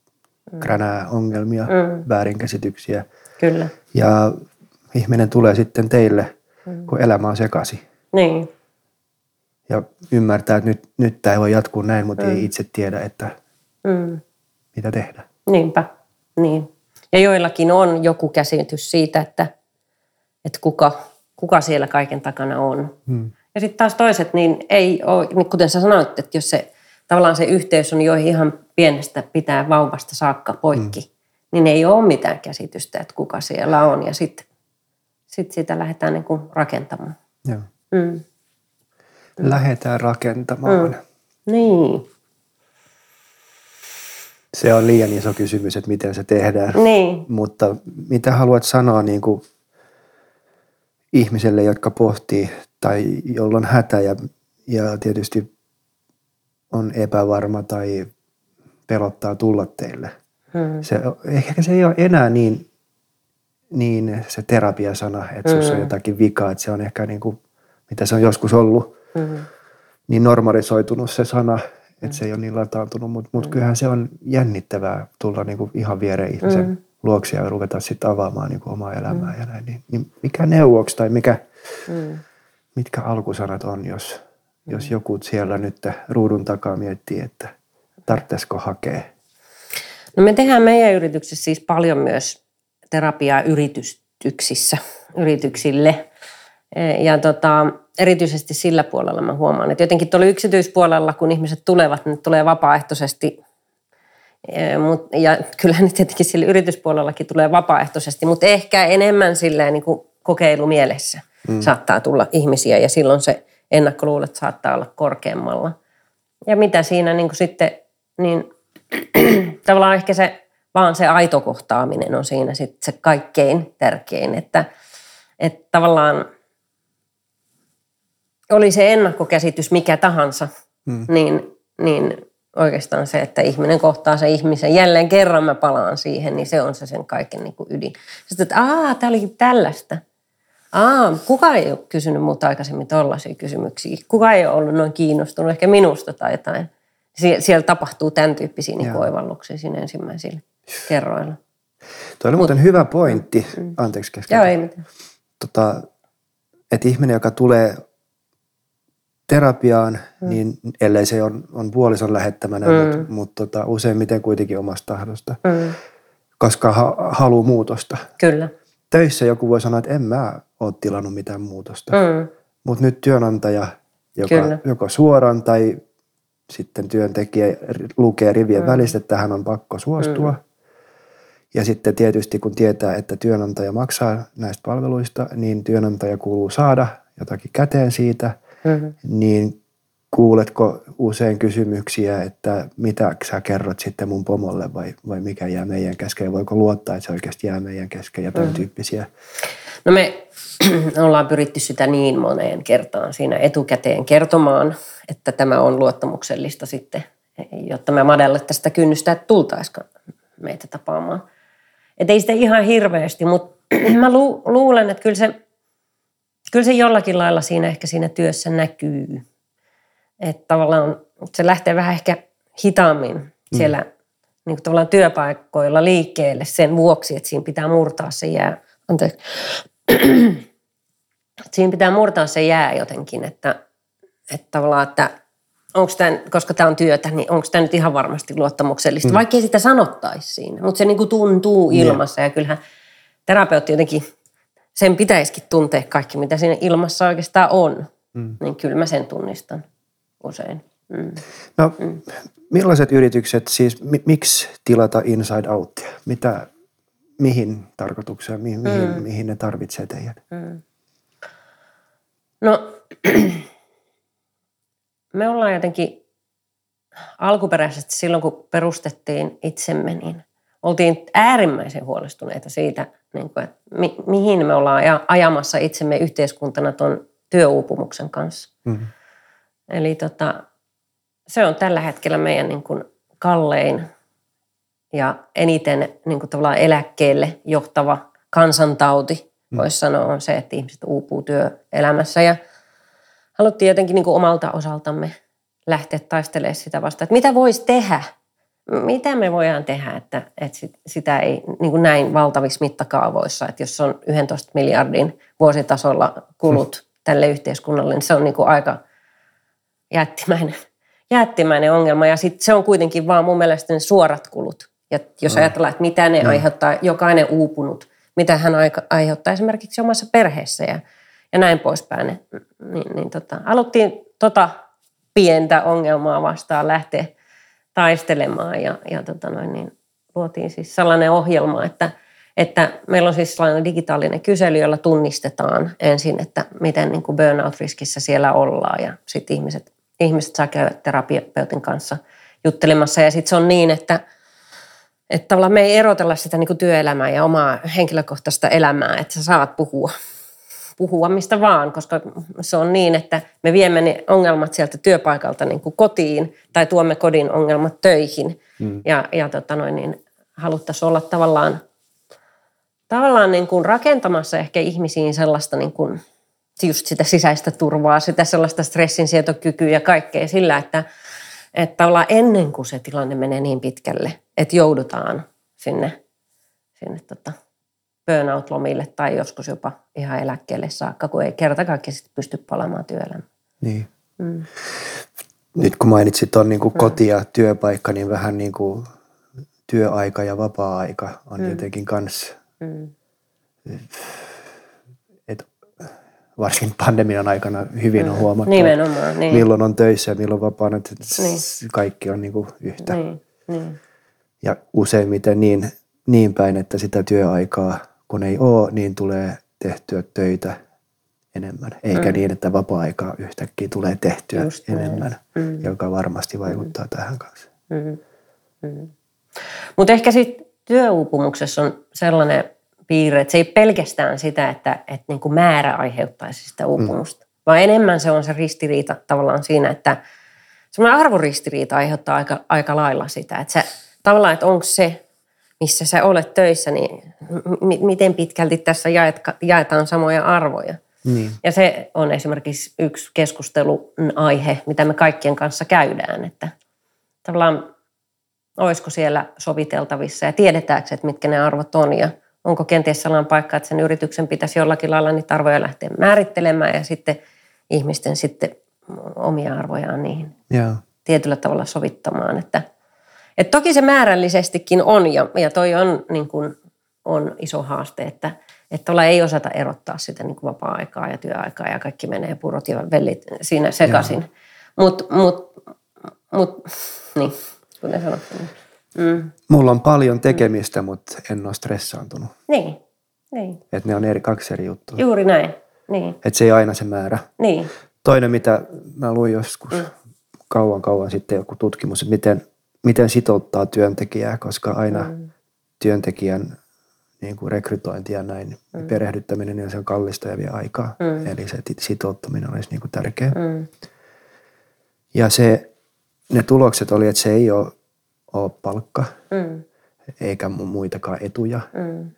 mm. kränää ongelmia, mm. väärinkäsityksiä. Kyllä. Ja ihminen tulee sitten teille. Kun elämä on sekasi. Niin. ja ymmärtää, että nyt, nyt tämä ei voi jatkuu näin, mutta mm. ei itse tiedä, että mm. mitä tehdä. Niinpä, niin. Ja joillakin on joku käsitys siitä, että, että kuka, kuka siellä kaiken takana on. Mm. Ja sitten taas toiset, niin ei ole, niin kuten sä sanoit, että jos se tavallaan se yhteys on jo ihan pienestä pitää vauvasta saakka poikki, mm. niin ei ole mitään käsitystä, että kuka siellä on. Ja sitten sit sitä lähdetään niin kuin rakentamaan. Joo. Mm. Lähdetään rakentamaan. Mm. Niin. Se on liian iso kysymys, että miten se tehdään. Niin. Mutta mitä haluat sanoa niin kuin ihmiselle, jotka pohtii tai jolla on hätä ja, ja tietysti on epävarma tai pelottaa tulla teille. Hmm. Se, ehkä se ei ole enää niin, niin se terapiasana, että se on jotakin vikaa, että se on ehkä niin kuin, mitä se on joskus ollut, hmm. niin normalisoitunut se sana, että hmm. se ei ole niin lataantunut, mutta mut hmm. kyllähän se on jännittävää tulla niin kuin ihan viereen ihmisen hmm. luoksi ja ruveta sitten avaamaan niin kuin omaa elämää hmm. ja näin. Niin, niin mikä neuvoksi tai mikä, hmm. mitkä alkusanat on, jos jos joku siellä nyt ruudun takaa miettii, että tarvitsisiko hakea? No me tehdään meidän yrityksessä siis paljon myös terapiaa yrityksissä, yrityksille. Ja tota, erityisesti sillä puolella mä huomaan, että jotenkin tuolla yksityispuolella, kun ihmiset tulevat, niin tulee vapaaehtoisesti. Ja kyllähän ne tietenkin sillä yrityspuolellakin tulee vapaaehtoisesti, mutta ehkä enemmän silleen niin kuin kokeilumielessä mm. saattaa tulla ihmisiä ja silloin se ennakkoluulot saattaa olla korkeammalla. Ja mitä siinä niin kuin sitten, niin <clears throat> tavallaan ehkä se, vaan se aito kohtaaminen on siinä sitten se kaikkein tärkein, että, että tavallaan oli se ennakkokäsitys mikä tahansa, hmm. niin, niin oikeastaan se, että ihminen kohtaa se ihmisen. Jälleen kerran mä palaan siihen, niin se on se sen kaiken niin kuin ydin. Sitten, että aah, tämä olikin tällaista. Aa, kuka ei ole kysynyt muuta aikaisemmin tällaisia kysymyksiä. Kuka ei ole ollut noin kiinnostunut ehkä minusta tai jotain. Sie- siellä tapahtuu tämän tyyppisiä niin oivalluksia siinä ensimmäisillä kerroilla. Tuo oli muuten hyvä pointti. Mm. Anteeksi kesken. Joo, ei mitään. Tota, että ihminen, joka tulee terapiaan, mm. niin ellei se on, on puolison lähettämänä, mm. mutta mut tota, useimmiten kuitenkin omasta tahdosta, mm. koska ha, haluaa muutosta. Kyllä. Töissä joku voi sanoa, että en mä ole tilannut mitään muutosta. Mm. Mutta nyt työnantaja, joka Kyllä. joko suoraan tai sitten työntekijä lukee rivien mm. välistä, että tähän on pakko suostua. Mm. Ja sitten tietysti kun tietää, että työnantaja maksaa näistä palveluista, niin työnantaja kuuluu saada jotakin käteen siitä, mm-hmm. niin kuuletko usein kysymyksiä, että mitä sä kerrot sitten mun pomolle vai, vai mikä jää meidän kesken voiko luottaa, että se oikeasti jää meidän kesken ja tämän mm. tyyppisiä. No me <clears throat> ollaan pyritty sitä niin moneen kertaan siinä etukäteen kertomaan, että tämä on luottamuksellista sitten, jotta me madellettaisiin sitä kynnystä, että tultaisikaan meitä tapaamaan. Että ei sitä ihan hirveästi, mutta <clears throat> mä lu- luulen, että kyllä se, kyllä se jollakin lailla siinä ehkä siinä työssä näkyy. Että tavallaan se lähtee vähän ehkä hitaammin siellä mm. niin kuin tavallaan työpaikoilla liikkeelle sen vuoksi, että siinä pitää murtaa se jää. Anteeksi. <clears throat> siinä pitää murtaa se jää jotenkin, että, että tavallaan, että onko tämä, koska tämä on työtä, niin onko tämä nyt ihan varmasti luottamuksellista, mm. vaikka ei sitä sanottaisi siinä. Mutta se niin kuin tuntuu ilmassa ja kyllähän terapeutti jotenkin, sen pitäisikin tuntea kaikki, mitä siinä ilmassa oikeastaan on. Mm. Niin kyllä mä sen tunnistan usein. Mm. No, mm. millaiset yritykset, siis mi, miksi tilata Inside Outia? Mitä, mihin tarkoitukseen, mihin, mm. mihin, mihin ne tarvitsee teidät? Mm. No, <clears throat> me ollaan jotenkin alkuperäisesti silloin, kun perustettiin itsemme, niin oltiin äärimmäisen huolestuneita siitä, niin kuin, että mi- mihin me ollaan ajamassa itsemme yhteiskuntana tuon työuupumuksen kanssa. Mm-hmm. Eli tota, se on tällä hetkellä meidän niin kuin kallein ja eniten niin kuin tavallaan eläkkeelle johtava kansantauti, mm. voisi sanoa, on se, että ihmiset uupuu työelämässä. Ja haluttiin jotenkin niin kuin omalta osaltamme lähteä taistelemaan sitä vastaan, että mitä voisi tehdä, mitä me voidaan tehdä, että, että sitä ei niin kuin näin valtavissa mittakaavoissa, että jos on 11 miljardin vuositasolla kulut mm. tälle yhteiskunnalle, niin se on niin kuin aika, jättimäinen, jättimäinen ongelma. Ja sitten se on kuitenkin vaan mun mielestä ne suorat kulut. Ja jos mm. ajatellaan, että mitä ne mm. aiheuttaa, jokainen uupunut, mitä hän aiheuttaa esimerkiksi omassa perheessä ja, ja näin poispäin. Niin, niin, niin tota, aloittiin tota pientä ongelmaa vastaan lähteä taistelemaan ja, ja tota noin, niin luotiin siis sellainen ohjelma, että, että meillä on siis sellainen digitaalinen kysely, jolla tunnistetaan ensin, että miten niin kuin burnout-riskissä siellä ollaan ja sitten ihmiset, ihmiset saa käydä terapeutin kanssa juttelemassa ja sitten se on niin, että että tavallaan me ei erotella sitä niin kuin työelämää ja omaa henkilökohtaista elämää, että sä saat puhua puhua mistä vaan, koska se on niin, että me viemme ne ongelmat sieltä työpaikalta niin kuin kotiin tai tuomme kodin ongelmat töihin. Mm. Ja, ja tota noin, niin haluttaisiin olla tavallaan, tavallaan niin kuin rakentamassa ehkä ihmisiin sellaista niin kuin, just sitä sisäistä turvaa, sitä sellaista stressinsietokykyä ja kaikkea sillä, että, että tavallaan ennen kuin se tilanne menee niin pitkälle, että joudutaan sinne, sinne tota, burnout-lomille tai joskus jopa ihan eläkkeelle saakka, kun ei kerta kaikkiaan pysty palaamaan työelämään. Niin. Mm. Nyt kun mainitsit tuon niin mm. koti ja työpaikka, niin vähän niin kuin työaika ja vapaa-aika on mm. jotenkin kans, mm. et varsinkin pandemian aikana hyvin mm. on huomattu, Nimenomaan, niin. milloin on töissä ja milloin vapaana, että niin. kaikki on niin kuin yhtä. Niin. Niin. Ja useimmiten niin, niin päin, että sitä työaikaa kun ei ole, niin tulee tehtyä töitä enemmän. Eikä mm. niin, että vapaa-aikaa yhtäkkiä tulee tehtyä Just enemmän, mm. joka varmasti vaikuttaa mm. tähän kanssa. Mm. Mm. Mutta ehkä sitten työuupumuksessa on sellainen piirre, että se ei pelkästään sitä, että, että niin kuin määrä aiheuttaisi sitä uupumusta, mm. vaan enemmän se on se ristiriita tavallaan siinä, että semmoinen arvoristiriita aiheuttaa aika, aika lailla sitä, että se, tavallaan, että onko se missä sä olet töissä, niin m- miten pitkälti tässä jaetaan samoja arvoja. Niin. Ja se on esimerkiksi yksi keskustelun aihe, mitä me kaikkien kanssa käydään, että tavallaan olisiko siellä soviteltavissa ja tiedetäänkö, että mitkä ne arvot on ja onko kenties sellainen paikka, että sen yrityksen pitäisi jollakin lailla niitä arvoja lähteä määrittelemään ja sitten ihmisten sitten omia arvojaan niihin Joo. tietyllä tavalla sovittamaan, että – et toki se määrällisestikin on, ja, ja toi on, niin kuin, on iso haaste, että, että ei osata erottaa sitä niin vapaa-aikaa ja työaikaa, ja kaikki menee purot ja vellit siinä sekaisin. Mutta mut, mut, niin, kuten sanottu. Niin. Mm. Mulla on paljon tekemistä, mutta en ole stressaantunut. Niin, niin. Että ne on eri, kaksi eri juttua. Juuri näin, niin. Että se ei aina se määrä. Niin. Toinen, mitä mä luin joskus mm. kauan kauan sitten joku tutkimus, että miten – miten sitouttaa työntekijää, koska aina mm. työntekijän niin kuin rekrytointi ja näin mm. perehdyttäminen, niin se on kallista ja vie aikaa. Mm. Eli se sitouttaminen olisi niin kuin tärkeä. Mm. Ja se, ne tulokset oli, että se ei ole, ole palkka, mm. eikä muitakaan etuja, mm.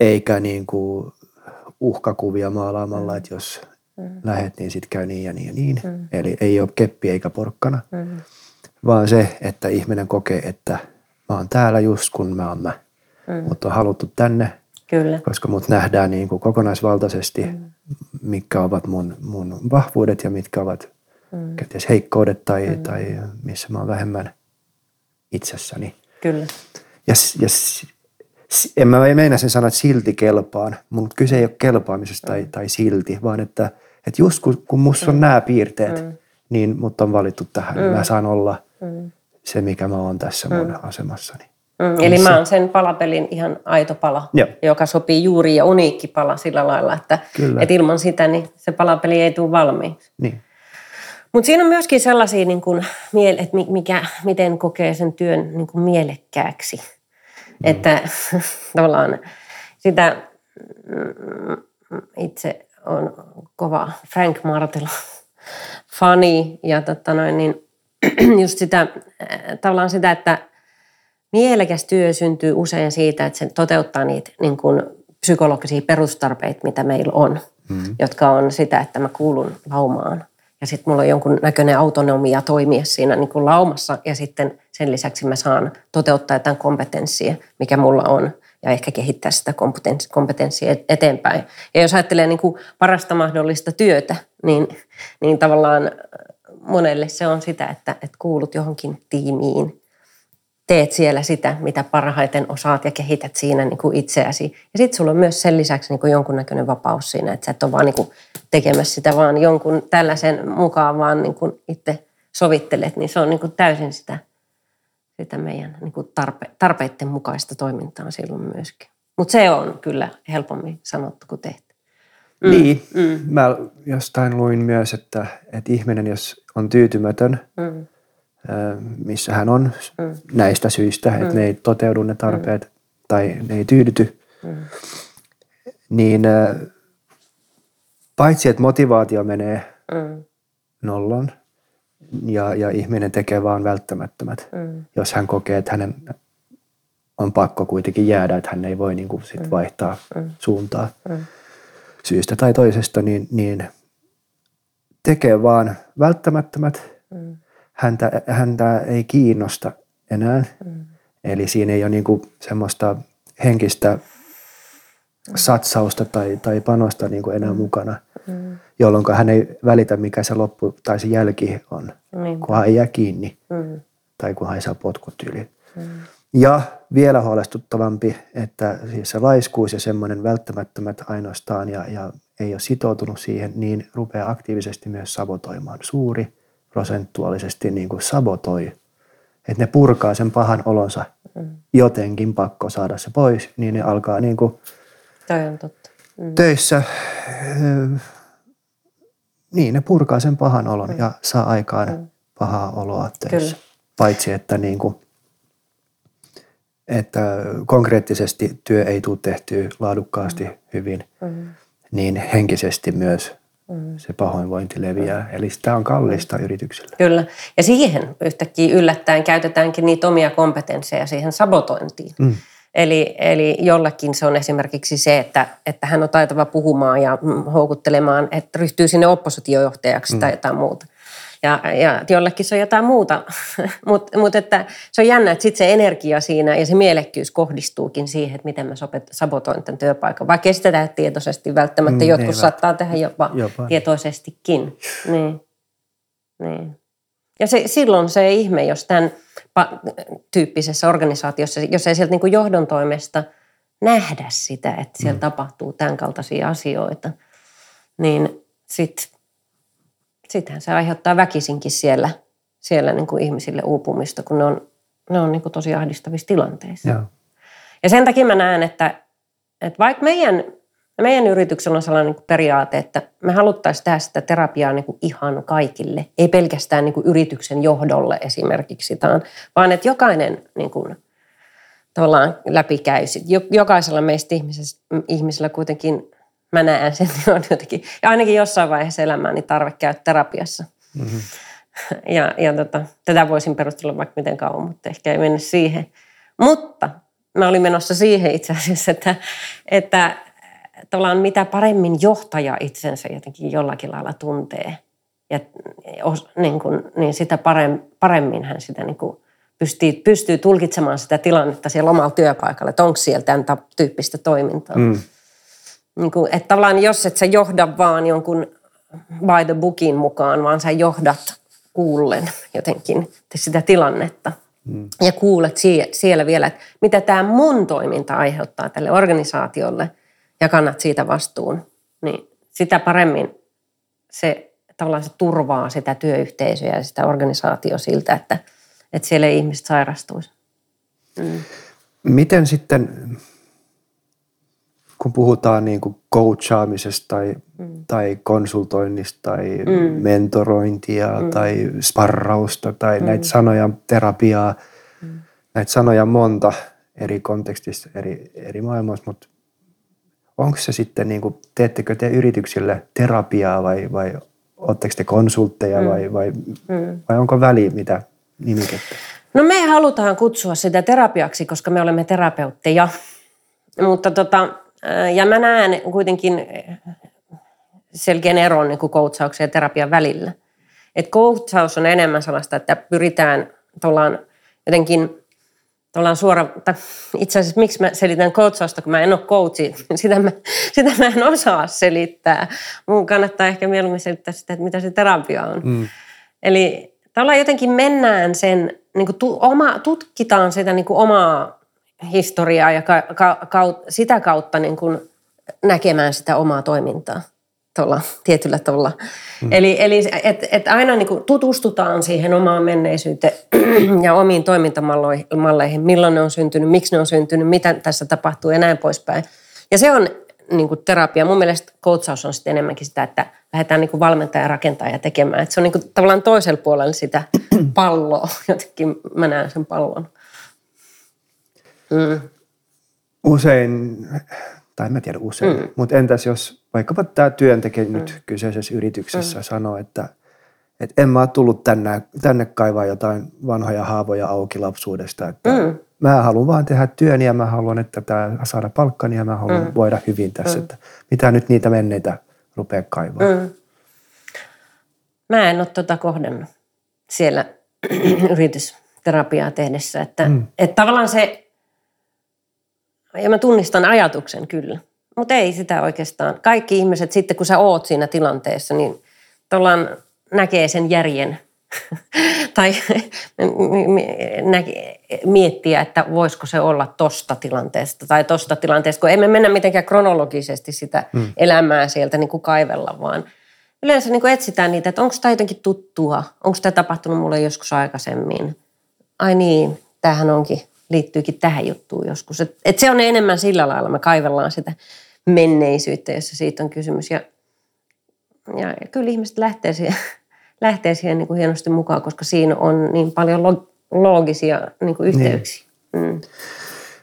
eikä niin kuin uhkakuvia maalaamalla, mm. että jos mm. lähet, niin sitten käy niin ja niin ja niin. Mm. Eli ei ole keppi eikä porkkana. Mm vaan se, että ihminen kokee, että mä oon täällä just kun mä oon mä. Mm. Mutta on haluttu tänne, Kyllä. koska mut nähdään niin kuin kokonaisvaltaisesti, mm. mitkä ovat mun, mun vahvuudet ja mitkä ovat mm. heikkoudet tai, mm. tai missä mä oon vähemmän itsessäni. Kyllä. Ja, ja en mä meinaa sen sanoa, että silti kelpaan, mutta kyse ei ole kelpaamisesta mm. tai, tai silti, vaan että, että just kun, kun musta on mm. nämä piirteet, mm. niin mut on valittu tähän, mm. mä saan olla – mm. se, mikä mä oon tässä mun mm. asemassani. Mm, eli mä oon sen palapelin ihan aito pala, Joo. joka sopii juuri ja uniikki pala sillä lailla, että, että ilman sitä niin se palapeli ei tule valmiiksi. Niin. Mutta siinä on myöskin sellaisia, niin kun, että mikä, miten kokee sen työn niin kun mielekkääksi. Mm. Että <laughs> tavallaan sitä mm, itse on kova Frank Martela fani ja totta noin, niin <clears throat> just sitä, äh, tavallaan sitä, että mielekäs työ syntyy usein siitä, että se toteuttaa niitä niin kuin psykologisia perustarpeita, mitä meillä on, mm. jotka on sitä, että mä kuulun laumaan. Ja sitten mulla on jonkun näköinen autonomia toimia siinä niin kuin laumassa ja sitten sen lisäksi mä saan toteuttaa jotain kompetenssia, mikä mulla on ja ehkä kehittää sitä kompetenssia eteenpäin. Ja jos ajattelee niin kuin parasta mahdollista työtä, niin, niin tavallaan monelle se on sitä, että, että kuulut johonkin tiimiin. Teet siellä sitä, mitä parhaiten osaat ja kehität siinä niin kuin itseäsi. Ja sitten sulla on myös sen lisäksi niin kuin jonkunnäköinen vapaus siinä, että sä et ole vaan niin kuin tekemässä sitä vaan jonkun tällaisen mukaan, vaan niin kuin itse sovittelet, niin se on niin kuin täysin sitä, sitä meidän niin kuin tarpe, tarpeiden mukaista toimintaa silloin myöskin. Mutta se on kyllä helpommin sanottu kuin tehty. Mm. Niin. Mm. Mä jostain luin myös, että, että ihminen, jos on tyytymätön, mm. missä hän on mm. näistä syistä, mm. että ne ei toteudu ne tarpeet mm. tai ne ei tyydyty, mm. niin paitsi että motivaatio menee mm. nollan ja, ja ihminen tekee vaan välttämättömät, mm. jos hän kokee, että hänen on pakko kuitenkin jäädä, että hän ei voi niin kuin sit mm. vaihtaa mm. suuntaa mm. Syystä tai toisesta, niin, niin tekee vaan välttämättömät. Mm. Häntä, häntä ei kiinnosta enää. Mm. Eli siinä ei ole niin kuin semmoista henkistä satsausta tai, tai panosta niin kuin enää mm. mukana, mm. jolloin hän ei välitä, mikä se loppu tai se jälki on, mm. kun hän ei jää kiinni mm. tai kun hän ei saa potkut yli. Mm. Ja vielä huolestuttavampi, että siis se laiskuus ja semmoinen välttämättömät ainoastaan ja, ja ei ole sitoutunut siihen, niin rupeaa aktiivisesti myös sabotoimaan. Suuri prosentuaalisesti niin kuin sabotoi. Että ne purkaa sen pahan olonsa. Mm. Jotenkin pakko saada se pois, niin ne alkaa niin kuin Toi on totta. Mm. töissä, niin ne purkaa sen pahan olon mm. ja saa aikaan mm. pahaa oloa töissä. Kyllä. Paitsi että niin kuin että konkreettisesti työ ei tule tehtyä laadukkaasti hyvin, mm. niin henkisesti myös mm. se pahoinvointi leviää. Mm. Eli sitä on kallista yritykselle. Kyllä. Ja siihen yhtäkkiä yllättäen käytetäänkin niitä omia kompetensseja siihen sabotointiin. Mm. Eli, eli jollekin se on esimerkiksi se, että, että hän on taitava puhumaan ja houkuttelemaan, että ryhtyy sinne oppositiojohtajaksi mm. tai jotain muuta ja, ja jollekin se on jotain muuta. <laughs> Mutta mut että se on jännä, että sitten se energia siinä ja se mielekkyys kohdistuukin siihen, että miten mä sabotoin tämän työpaikan. Vaikka ei sitä tehdä tietoisesti välttämättä, mm, jotkut eivät. saattaa tehdä jopa, jopa. tietoisestikin. <laughs> Niin. Niin. Ja se, silloin se ihme, jos tämän tyyppisessä organisaatiossa, jos ei sieltä niin kuin johdon toimesta nähdä sitä, että siellä mm. tapahtuu tämän kaltaisia asioita, niin sitten sittenhän se aiheuttaa väkisinkin siellä, siellä niin kuin ihmisille uupumista, kun ne on, ne on niin kuin tosi ahdistavissa tilanteissa. Joo. Ja sen takia mä näen, että, että vaikka meidän, meidän yrityksellä on sellainen niin periaate, että me haluttaisiin tehdä sitä terapiaa niin kuin ihan kaikille, ei pelkästään niin kuin yrityksen johdolle esimerkiksi, vaan että jokainen niin kuin, tavallaan läpikäy. Jokaisella meistä ihmisellä kuitenkin mä näen sen, <laughs> on jotenkin, ja ainakin jossain vaiheessa elämääni tarve käydä terapiassa. Mm-hmm. Ja, ja tota, tätä voisin perustella vaikka miten kauan, mutta ehkä ei mennä siihen. Mutta mä olin menossa siihen itse asiassa, että, että tavallaan mitä paremmin johtaja itsensä jotenkin jollakin lailla tuntee, ja niin, kuin, niin sitä paremmin hän sitä niin kuin pystyy, pystyy tulkitsemaan sitä tilannetta siellä omalla työpaikalla, että onko siellä tämän tyyppistä toimintaa. Mm niin kuin, että tavallaan jos et sä johda vaan jonkun by the bookin mukaan, vaan sä johdat kuullen jotenkin sitä tilannetta. Mm. Ja kuulet siellä vielä, että mitä tämä mun toiminta aiheuttaa tälle organisaatiolle ja kannat siitä vastuun, niin sitä paremmin se tavallaan se turvaa sitä työyhteisöä ja sitä organisaatio siltä, että, että siellä ei ihmiset sairastuisi. Mm. Miten sitten kun puhutaan niin kuin coachaamisesta tai, mm. tai konsultoinnista tai mm. mentorointia mm. tai sparrausta tai mm. näitä sanoja, terapiaa, mm. näitä sanoja monta eri kontekstissa, eri, eri maailmassa, mutta onko se sitten, niin kuin, teettekö te yrityksille terapiaa vai, vai oletteko te konsultteja mm. vai, vai, mm. vai onko väli mitä nimikettä? No me halutaan kutsua sitä terapiaksi, koska me olemme terapeutteja, mutta tota, ja mä näen kuitenkin selkeän eron niin coachauksen ja terapian välillä. Et coachaus on enemmän sellaista, että pyritään jotenkin tuollaan suora, tai itse asiassa miksi mä selitän coachausta, kun mä en ole coachi, <laughs> sitä mä, sitä mä en osaa selittää. Mun kannattaa ehkä mieluummin selittää sitä, että mitä se terapia on. Mm. Eli tavallaan jotenkin mennään sen, niin kuin tu, oma, tutkitaan sitä niin kuin omaa historiaa ja ka, ka, ka, sitä kautta niin kuin näkemään sitä omaa toimintaa tuolla tietyllä tavalla. Mm. Eli, eli että et aina niin kuin tutustutaan siihen omaan menneisyyteen <clears throat> ja omiin toimintamalleihin, milloin ne on syntynyt, miksi ne on syntynyt, mitä tässä tapahtuu ja näin poispäin. Ja se on niin kuin terapia. Mun mielestä coachaus on sitten enemmänkin sitä, että lähdetään niin kuin valmentaja rakentaa ja tekemään. Että se on niin kuin tavallaan toisella puolella sitä <clears throat> palloa. Jotenkin mä näen sen pallon. Mm. Usein, tai en mä tiedä usein, mm. mutta entäs jos vaikkapa tämä työntekijä mm. nyt kyseisessä yrityksessä mm. sanoo, että, että en mä ole tullut tänne, tänne kaivaa jotain vanhoja haavoja auki lapsuudesta, että mm mä haluan vaan tehdä työn ja mä haluan, että tämä saada palkkani ja mä haluan mm. voida hyvin tässä, mm. että mitä nyt niitä menneitä rupeaa kaivaa. Mm. Mä en ole tuota kohdannut siellä <clears throat> yritysterapiaa tehdessä, että, mm. että tavallaan se, ja mä tunnistan ajatuksen kyllä, mutta ei sitä oikeastaan. Kaikki ihmiset sitten, kun sä oot siinä tilanteessa, niin näkee sen järjen <laughs> tai miettiä, että voisiko se olla tosta tilanteesta tai tosta tilanteesta, kun emme mennä mitenkään kronologisesti sitä mm. elämää sieltä niin kuin kaivella, vaan yleensä niin kuin etsitään niitä, että onko tämä jotenkin tuttua, onko tämä tapahtunut mulle joskus aikaisemmin. Ai niin, tämähän onkin, liittyykin tähän juttuun joskus. Et, et se on enemmän sillä lailla, me kaivellaan sitä menneisyyttä, jossa siitä on kysymys. Ja, ja kyllä ihmiset lähtee siihen <laughs> lähtee siihen niin kuin hienosti mukaan, koska siinä on niin paljon log- loogisia niin kuin yhteyksiä. Niin. Mm.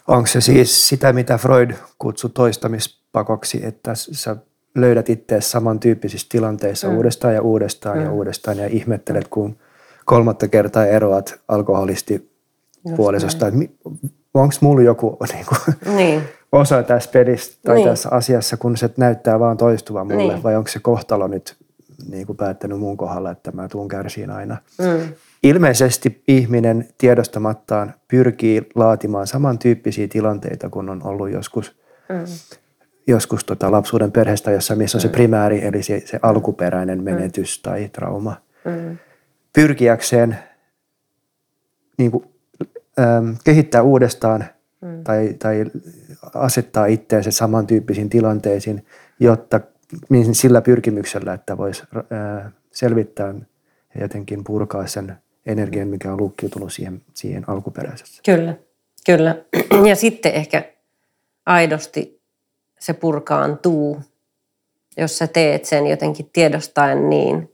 Onko se siis sitä, mitä Freud kutsui toistamispakoksi, että sä löydät itseäsi samantyyppisissä tilanteissa mm. uudestaan ja uudestaan mm. ja uudestaan ja ihmettelet, kun kolmatta kertaa eroat alkoholisti puolisosta. Onko mulla joku <laughs> niin kuin, niin. osa tässä pelissä tai niin. tässä asiassa, kun se näyttää vaan toistuvan mulle, niin. vai onko se kohtalo nyt niin kuin päättänyt mun kohdalla, että mä tuun kärsiin aina. Mm. Ilmeisesti ihminen tiedostamattaan pyrkii laatimaan samantyyppisiä tilanteita, kun on ollut joskus, mm. joskus tota lapsuuden perheestä, jossa missä on mm. se primääri, eli se, se alkuperäinen mm. menetys mm. tai trauma. Mm. Pyrkiäkseen niin kuin, kehittää uudestaan mm. tai, tai asettaa itseensä samantyyppisiin tilanteisiin, jotta sillä pyrkimyksellä, että voisi selvittää ja jotenkin purkaa sen energian, mikä on lukkiutunut siihen, siihen alkuperäisessä. Kyllä, kyllä. <clears throat> Ja sitten ehkä aidosti se purkaantuu, jos sä teet sen jotenkin tiedostaen niin,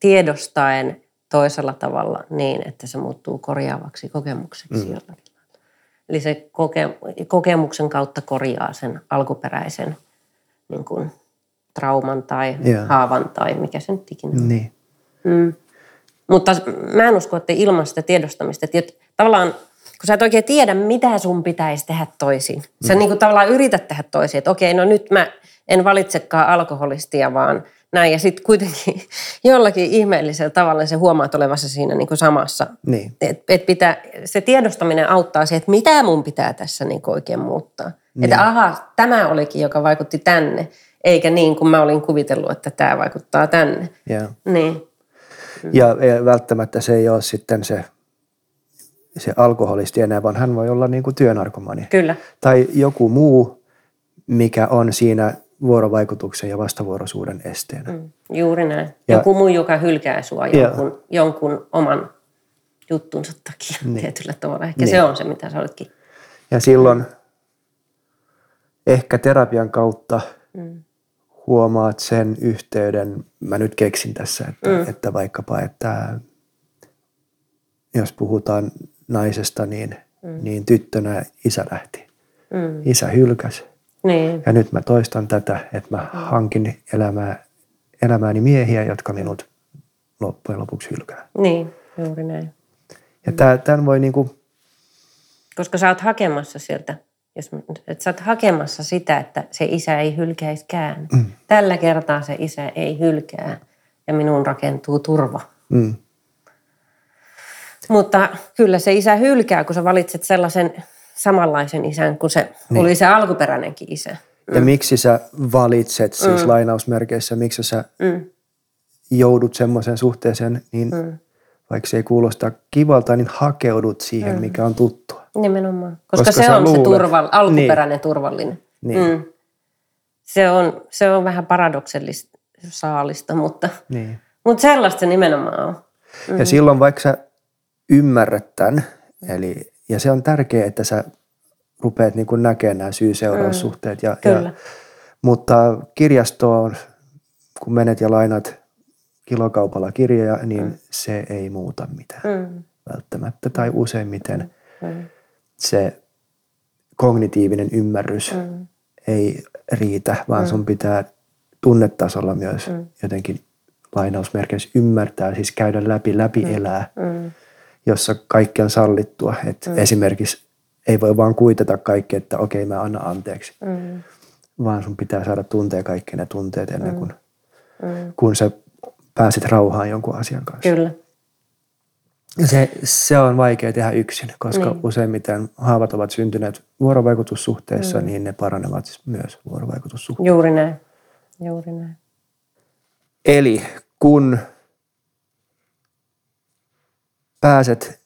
tiedostaen toisella tavalla niin, että se muuttuu korjaavaksi kokemukseksi mm. jollakin. Eli se koke, kokemuksen kautta korjaa sen alkuperäisen niin kuin, trauman tai yeah. haavan tai mikä se nyt ikinä on. Niin. Mm. Mutta mä en usko, että ilman sitä tiedostamista, että tavallaan kun sä et oikein tiedä, mitä sun pitäisi tehdä toisin. Sä mm. niin kuin tavallaan yrität tehdä toisin, että okei, no nyt mä en valitsekaan alkoholistia, vaan näin. Ja sitten kuitenkin <laughs> jollakin ihmeellisellä tavalla se huomaat olevassa siinä niin kuin samassa. Niin. Et, et pitää, se tiedostaminen auttaa siihen, että mitä mun pitää tässä niin kuin oikein muuttaa. Niin. Että aha, tämä olikin, joka vaikutti tänne, eikä niin kuin mä olin kuvitellut, että tämä vaikuttaa tänne. Yeah. Niin. Ja, ja välttämättä se ei ole sitten se, se alkoholisti enää, vaan hän voi olla niin kuin työnarkomani. Kyllä. Tai joku muu, mikä on siinä vuorovaikutuksen ja vastavuoroisuuden esteenä. Mm, juuri näin. Ja, Joku muu, joka hylkää sua jonkun, ja, jonkun oman juttunsa takia niin. tietyllä tavalla. Ehkä niin. se on se, mitä sä oletkin. Ja silloin ehkä terapian kautta mm. huomaat sen yhteyden, mä nyt keksin tässä, että, mm. että vaikkapa, että jos puhutaan naisesta, niin, mm. niin tyttönä isä lähti. Mm. Isä hylkäsi niin. Ja nyt mä toistan tätä, että mä hankin elämää, elämääni miehiä, jotka minut loppujen lopuksi hylkää. Niin, juuri näin. Ja mm. tämän voi niinku... Koska sä oot hakemassa sieltä, jos, että sä oot hakemassa sitä, että se isä ei hylkäiskään. Mm. Tällä kertaa se isä ei hylkää ja minun rakentuu turva. Mm. Mutta kyllä se isä hylkää, kun sä valitset sellaisen samanlaisen isän kuin se niin. oli se alkuperäinenkin isä. Ja mm. miksi sä valitset, siis mm. lainausmerkeissä, miksi sä mm. joudut semmoiseen suhteeseen, niin mm. vaikka se ei kuulosta kivalta, niin hakeudut siihen, mm. mikä on tuttua. Nimenomaan, koska, koska se on luulet, se turval, alkuperäinen niin. turvallinen. Niin. Mm. Se, on, se on vähän paradoksellista saalista, mutta, niin. mutta sellaista se nimenomaan on. Mm. Ja silloin vaikka sä ymmärrät tämän, eli, ja se on tärkeää, että sä rupeat niin näkemään nämä syy-seuraussuhteet. Mm. Ja, Kyllä. Ja, mutta kirjastoon, kun menet ja lainat kilokaupalla kirjoja, niin mm. se ei muuta mitään mm. välttämättä tai useimmiten mm. se kognitiivinen ymmärrys mm. ei riitä, vaan mm. sun pitää tunnetasolla myös mm. jotenkin lainausmerkeissä ymmärtää, siis käydä läpi, läpi mm. elää, mm. Jossa kaikki on sallittua. Et mm. Esimerkiksi ei voi vaan kuitata kaikki, että okei mä annan anteeksi, mm. vaan sun pitää saada tuntea kaikki ne tunteet ennen mm. kuin mm. kun sä pääsit rauhaan jonkun asian kanssa. Kyllä. Se, se on vaikea tehdä yksin, koska niin. useimmiten haavat ovat syntyneet vuorovaikutussuhteessa, mm. niin ne paranevat myös vuorovaikutussuhteessa. Juuri näin. Juuri näin. Eli kun pääset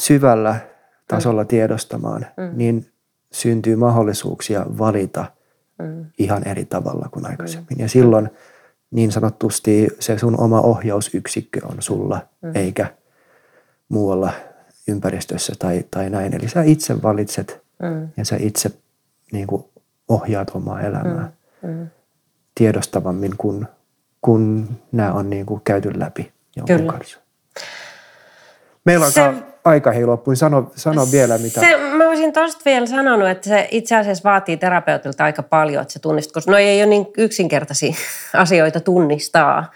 syvällä tasolla mm. tiedostamaan, mm. niin syntyy mahdollisuuksia valita mm. ihan eri tavalla kuin aikaisemmin. Mm. Ja silloin niin sanottusti se sun oma ohjausyksikkö on sulla, mm. eikä muualla ympäristössä tai, tai näin. Eli sä itse valitset mm. ja sä itse niin kuin ohjaat omaa elämää mm. Mm. tiedostavammin, kun, kun nämä on niin kuin käyty läpi jonkun Kyllä. kanssa. Meillä on se, aika hei loppuun. Sano, sano vielä mitä. Se, mä olisin tuosta vielä sanonut, että se itse asiassa vaatii terapeutilta aika paljon, että se tunnistaa, koska no ei ole niin yksinkertaisia <laughs> asioita tunnistaa.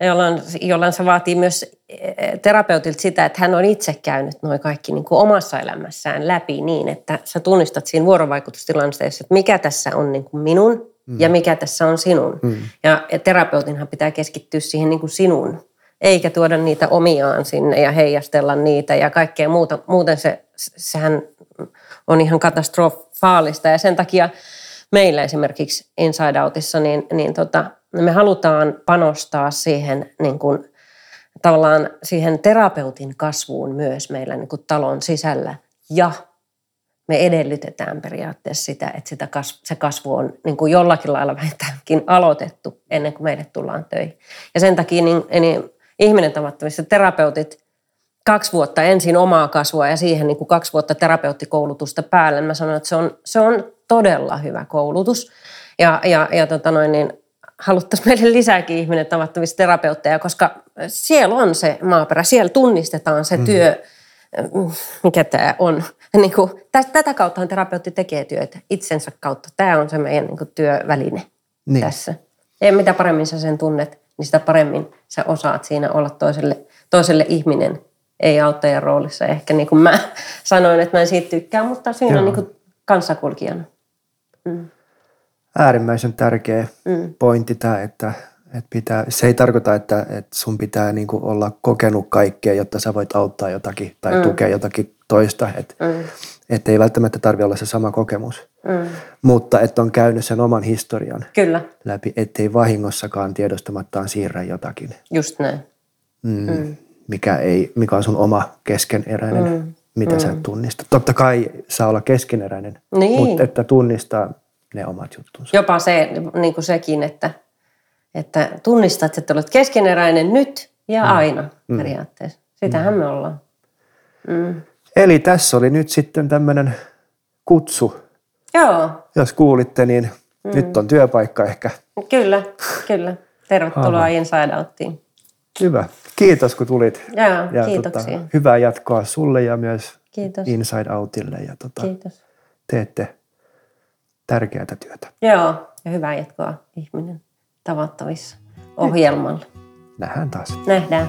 Jolloin, jolloin se vaatii myös eh, terapeutilta sitä, että hän on itse käynyt noin kaikki niin kuin omassa elämässään läpi niin, että sä tunnistat siinä vuorovaikutustilanteessa, että mikä tässä on niin kuin minun mm. ja mikä tässä on sinun. Mm. Ja, ja terapeutinhan pitää keskittyä siihen niin kuin sinun eikä tuoda niitä omiaan sinne ja heijastella niitä ja kaikkea muuta. Muuten se, sehän on ihan katastrofaalista ja sen takia meillä esimerkiksi Inside Outissa, niin, niin tota, me halutaan panostaa siihen niin kuin, tavallaan siihen terapeutin kasvuun myös meillä niin kuin talon sisällä ja me edellytetään periaatteessa sitä, että sitä kasv- se kasvu on niin kuin jollakin lailla vähintäänkin aloitettu ennen kuin meille tullaan töihin. Ja sen takia niin, niin ihminen tavattavissa terapeutit kaksi vuotta ensin omaa kasvua ja siihen niin kuin kaksi vuotta terapeuttikoulutusta päälle. Mä sanoin, että se on, se on todella hyvä koulutus. Ja, ja, ja tota noin, niin haluttaisiin meille lisääkin ihminen tavattavissa terapeutteja, koska siellä on se maaperä, siellä tunnistetaan se mm. työ, mikä tämä on. <laughs> Niin kuin, tätä kautta terapeutti tekee työtä itsensä kautta. Tämä on se meidän niin kuin, työväline niin. tässä. Ja mitä paremmin sä sen tunnet, niin sitä paremmin sä osaat siinä olla toiselle, toiselle ihminen, ei auttajan roolissa. Ehkä niin kuin mä <laughs> sanoin, että mä en siitä tykkää, mutta siinä Joo. on niin kuin kanssakulkijana. Mm. Äärimmäisen tärkeä mm. pointti tämä, että, että pitää, se ei tarkoita, että, että sun pitää niin kuin olla kokenut kaikkea, jotta sä voit auttaa jotakin tai mm. tukea jotakin toista. Että mm. et ei välttämättä tarvitse olla se sama kokemus. Mm. Mutta että on käynyt sen oman historian Kyllä. läpi, ettei vahingossakaan tiedostamattaan siirrä jotakin. Just näin. Mm. Mm. Mikä, ei, mikä on sun oma keskeneräinen, mm. mitä mm. sä tunnistat. Totta kai saa olla keskeneräinen, niin. mutta että tunnistaa ne omat juttunsa. Jopa se, niin kuin sekin, että, että tunnistat, että olet keskeneräinen nyt ja mm. aina mm. periaatteessa. Sitähän mm. me ollaan. Mm. Eli tässä oli nyt sitten tämmöinen kutsu Joo. Jos kuulitte, niin mm. nyt on työpaikka ehkä. Kyllä, kyllä. Tervetuloa Aha. Inside Outtiin. Hyvä. Kiitos kun tulit. Joo, ja kiitoksia. Tota, hyvää jatkoa sulle ja myös Kiitos. Inside Outille. Ja tota, Kiitos. Teette tärkeää työtä. Joo, ja hyvää jatkoa ihminen tavattavissa ohjelmalla. Nähdään taas. Nähdään.